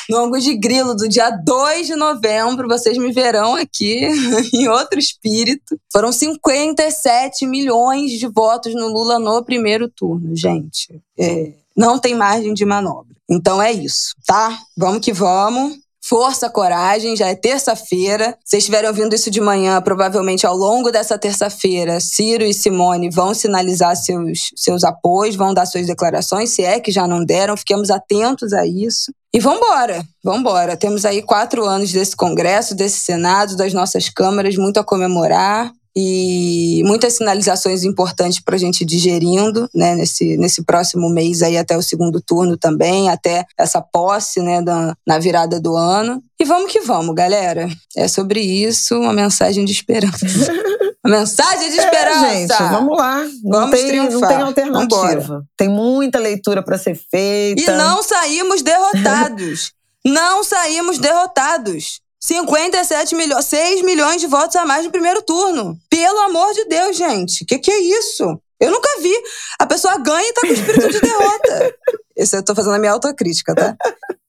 no ângulo de grilo do dia 2 de novembro. Vocês me verão aqui em outro espírito. Foram 57 milhões de votos no Lula no primeiro turno, gente. É, não tem margem de manobra. Então é isso, tá? Vamos que vamos. Força, coragem, já é terça-feira. Se estiverem ouvindo isso de manhã, provavelmente ao longo dessa terça-feira, Ciro e Simone vão sinalizar seus, seus apoios, vão dar suas declarações, se é que já não deram, fiquemos atentos a isso. E vambora, vambora. Temos aí quatro anos desse Congresso, desse Senado, das nossas câmaras, muito a comemorar e muitas sinalizações importantes para a gente digerindo né, nesse, nesse próximo mês aí até o segundo turno também, até essa posse né, da, na virada do ano. E vamos que vamos, galera. É sobre isso, uma mensagem de esperança. Uma mensagem de esperança. É, gente, vamos lá. Não vamos tem, triunfar. Não tem alternativa. Vambora. Tem muita leitura para ser feita. E não saímos derrotados. não saímos derrotados. 57 milhões, 6 milhões de votos a mais no primeiro turno. Pelo amor de Deus, gente. Que que é isso? Eu nunca vi. A pessoa ganha e tá com espírito de derrota. Isso eu tô fazendo a minha autocrítica, tá?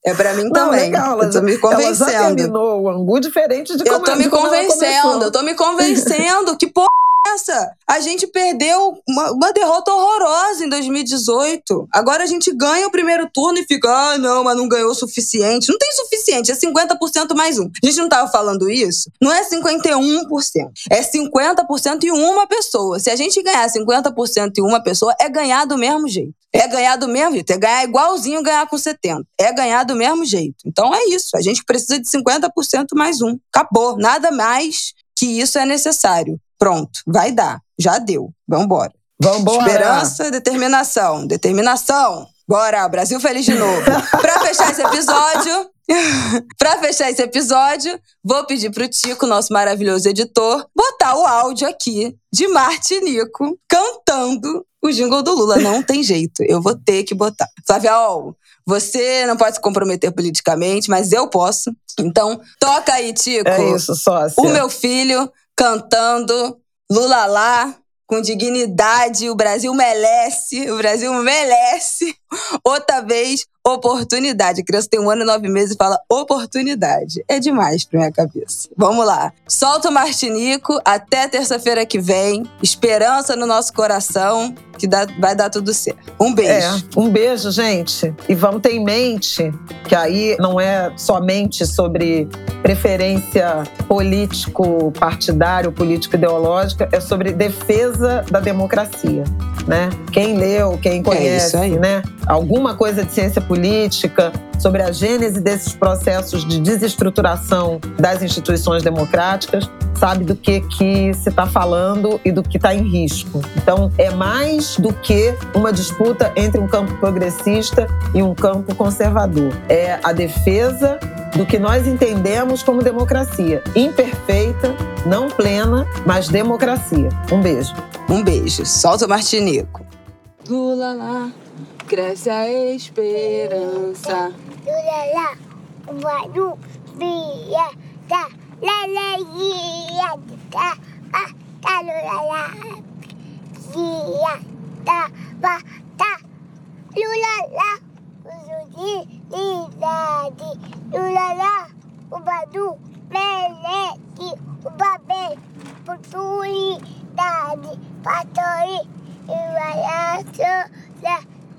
É pra mim Não, também. Legal, eu tô me convencendo. Ela já terminou o angu diferente de como Eu tô me convencendo, eu tô me convencendo. que porra essa? A gente perdeu uma, uma, derrota horrorosa em 2018. Agora a gente ganha o primeiro turno e fica, ah, não, mas não ganhou o suficiente. Não tem suficiente, é 50% mais um. A gente não tava falando isso? Não é 51%. É 50% e uma pessoa. Se a gente ganhar 50% e uma pessoa, é ganhar do mesmo jeito. É ganhar do mesmo jeito. É ganhar igualzinho ganhar com 70%. É ganhar do mesmo jeito. Então é isso. A gente precisa de 50% mais um. Acabou. Nada mais que isso é necessário. Pronto, vai dar. Já deu. Vambora. Vambora. Esperança, determinação. Determinação. Bora, Brasil feliz de novo. pra fechar esse episódio, pra fechar esse episódio, vou pedir pro Tico, nosso maravilhoso editor, botar o áudio aqui de Martinico cantando o jingle do Lula. Não tem jeito, eu vou ter que botar. Flaviol, você não pode se comprometer politicamente, mas eu posso. Então, toca aí, Tico. É isso, sócia. O meu filho cantando Lula lá, com dignidade. O Brasil merece, o Brasil merece outra vez oportunidade. A criança tem um ano e nove meses e fala oportunidade. É demais pra minha cabeça. Vamos lá. Solta o Martinico até terça-feira que vem. Esperança no nosso coração que dá, vai dar tudo certo. Um beijo. É, um beijo, gente. E vamos ter em mente que aí não é somente sobre preferência político-partidário, político-ideológica, é sobre defesa da democracia. Né? Quem leu, quem é conhece, é né? Alguma coisa de ciência política, sobre a gênese desses processos de desestruturação das instituições democráticas, sabe do que, que se está falando e do que está em risco. Então, é mais do que uma disputa entre um campo progressista e um campo conservador. É a defesa do que nós entendemos como democracia. Imperfeita, não plena, mas democracia. Um beijo. Um beijo. Solta o Martinico. Lula lá, cresce a esperança. Lula lá, o barulho via da leleia da lula lá, via da bata lula lá, utilidade lula lá, o badu meleque, o babê,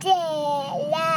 Stella.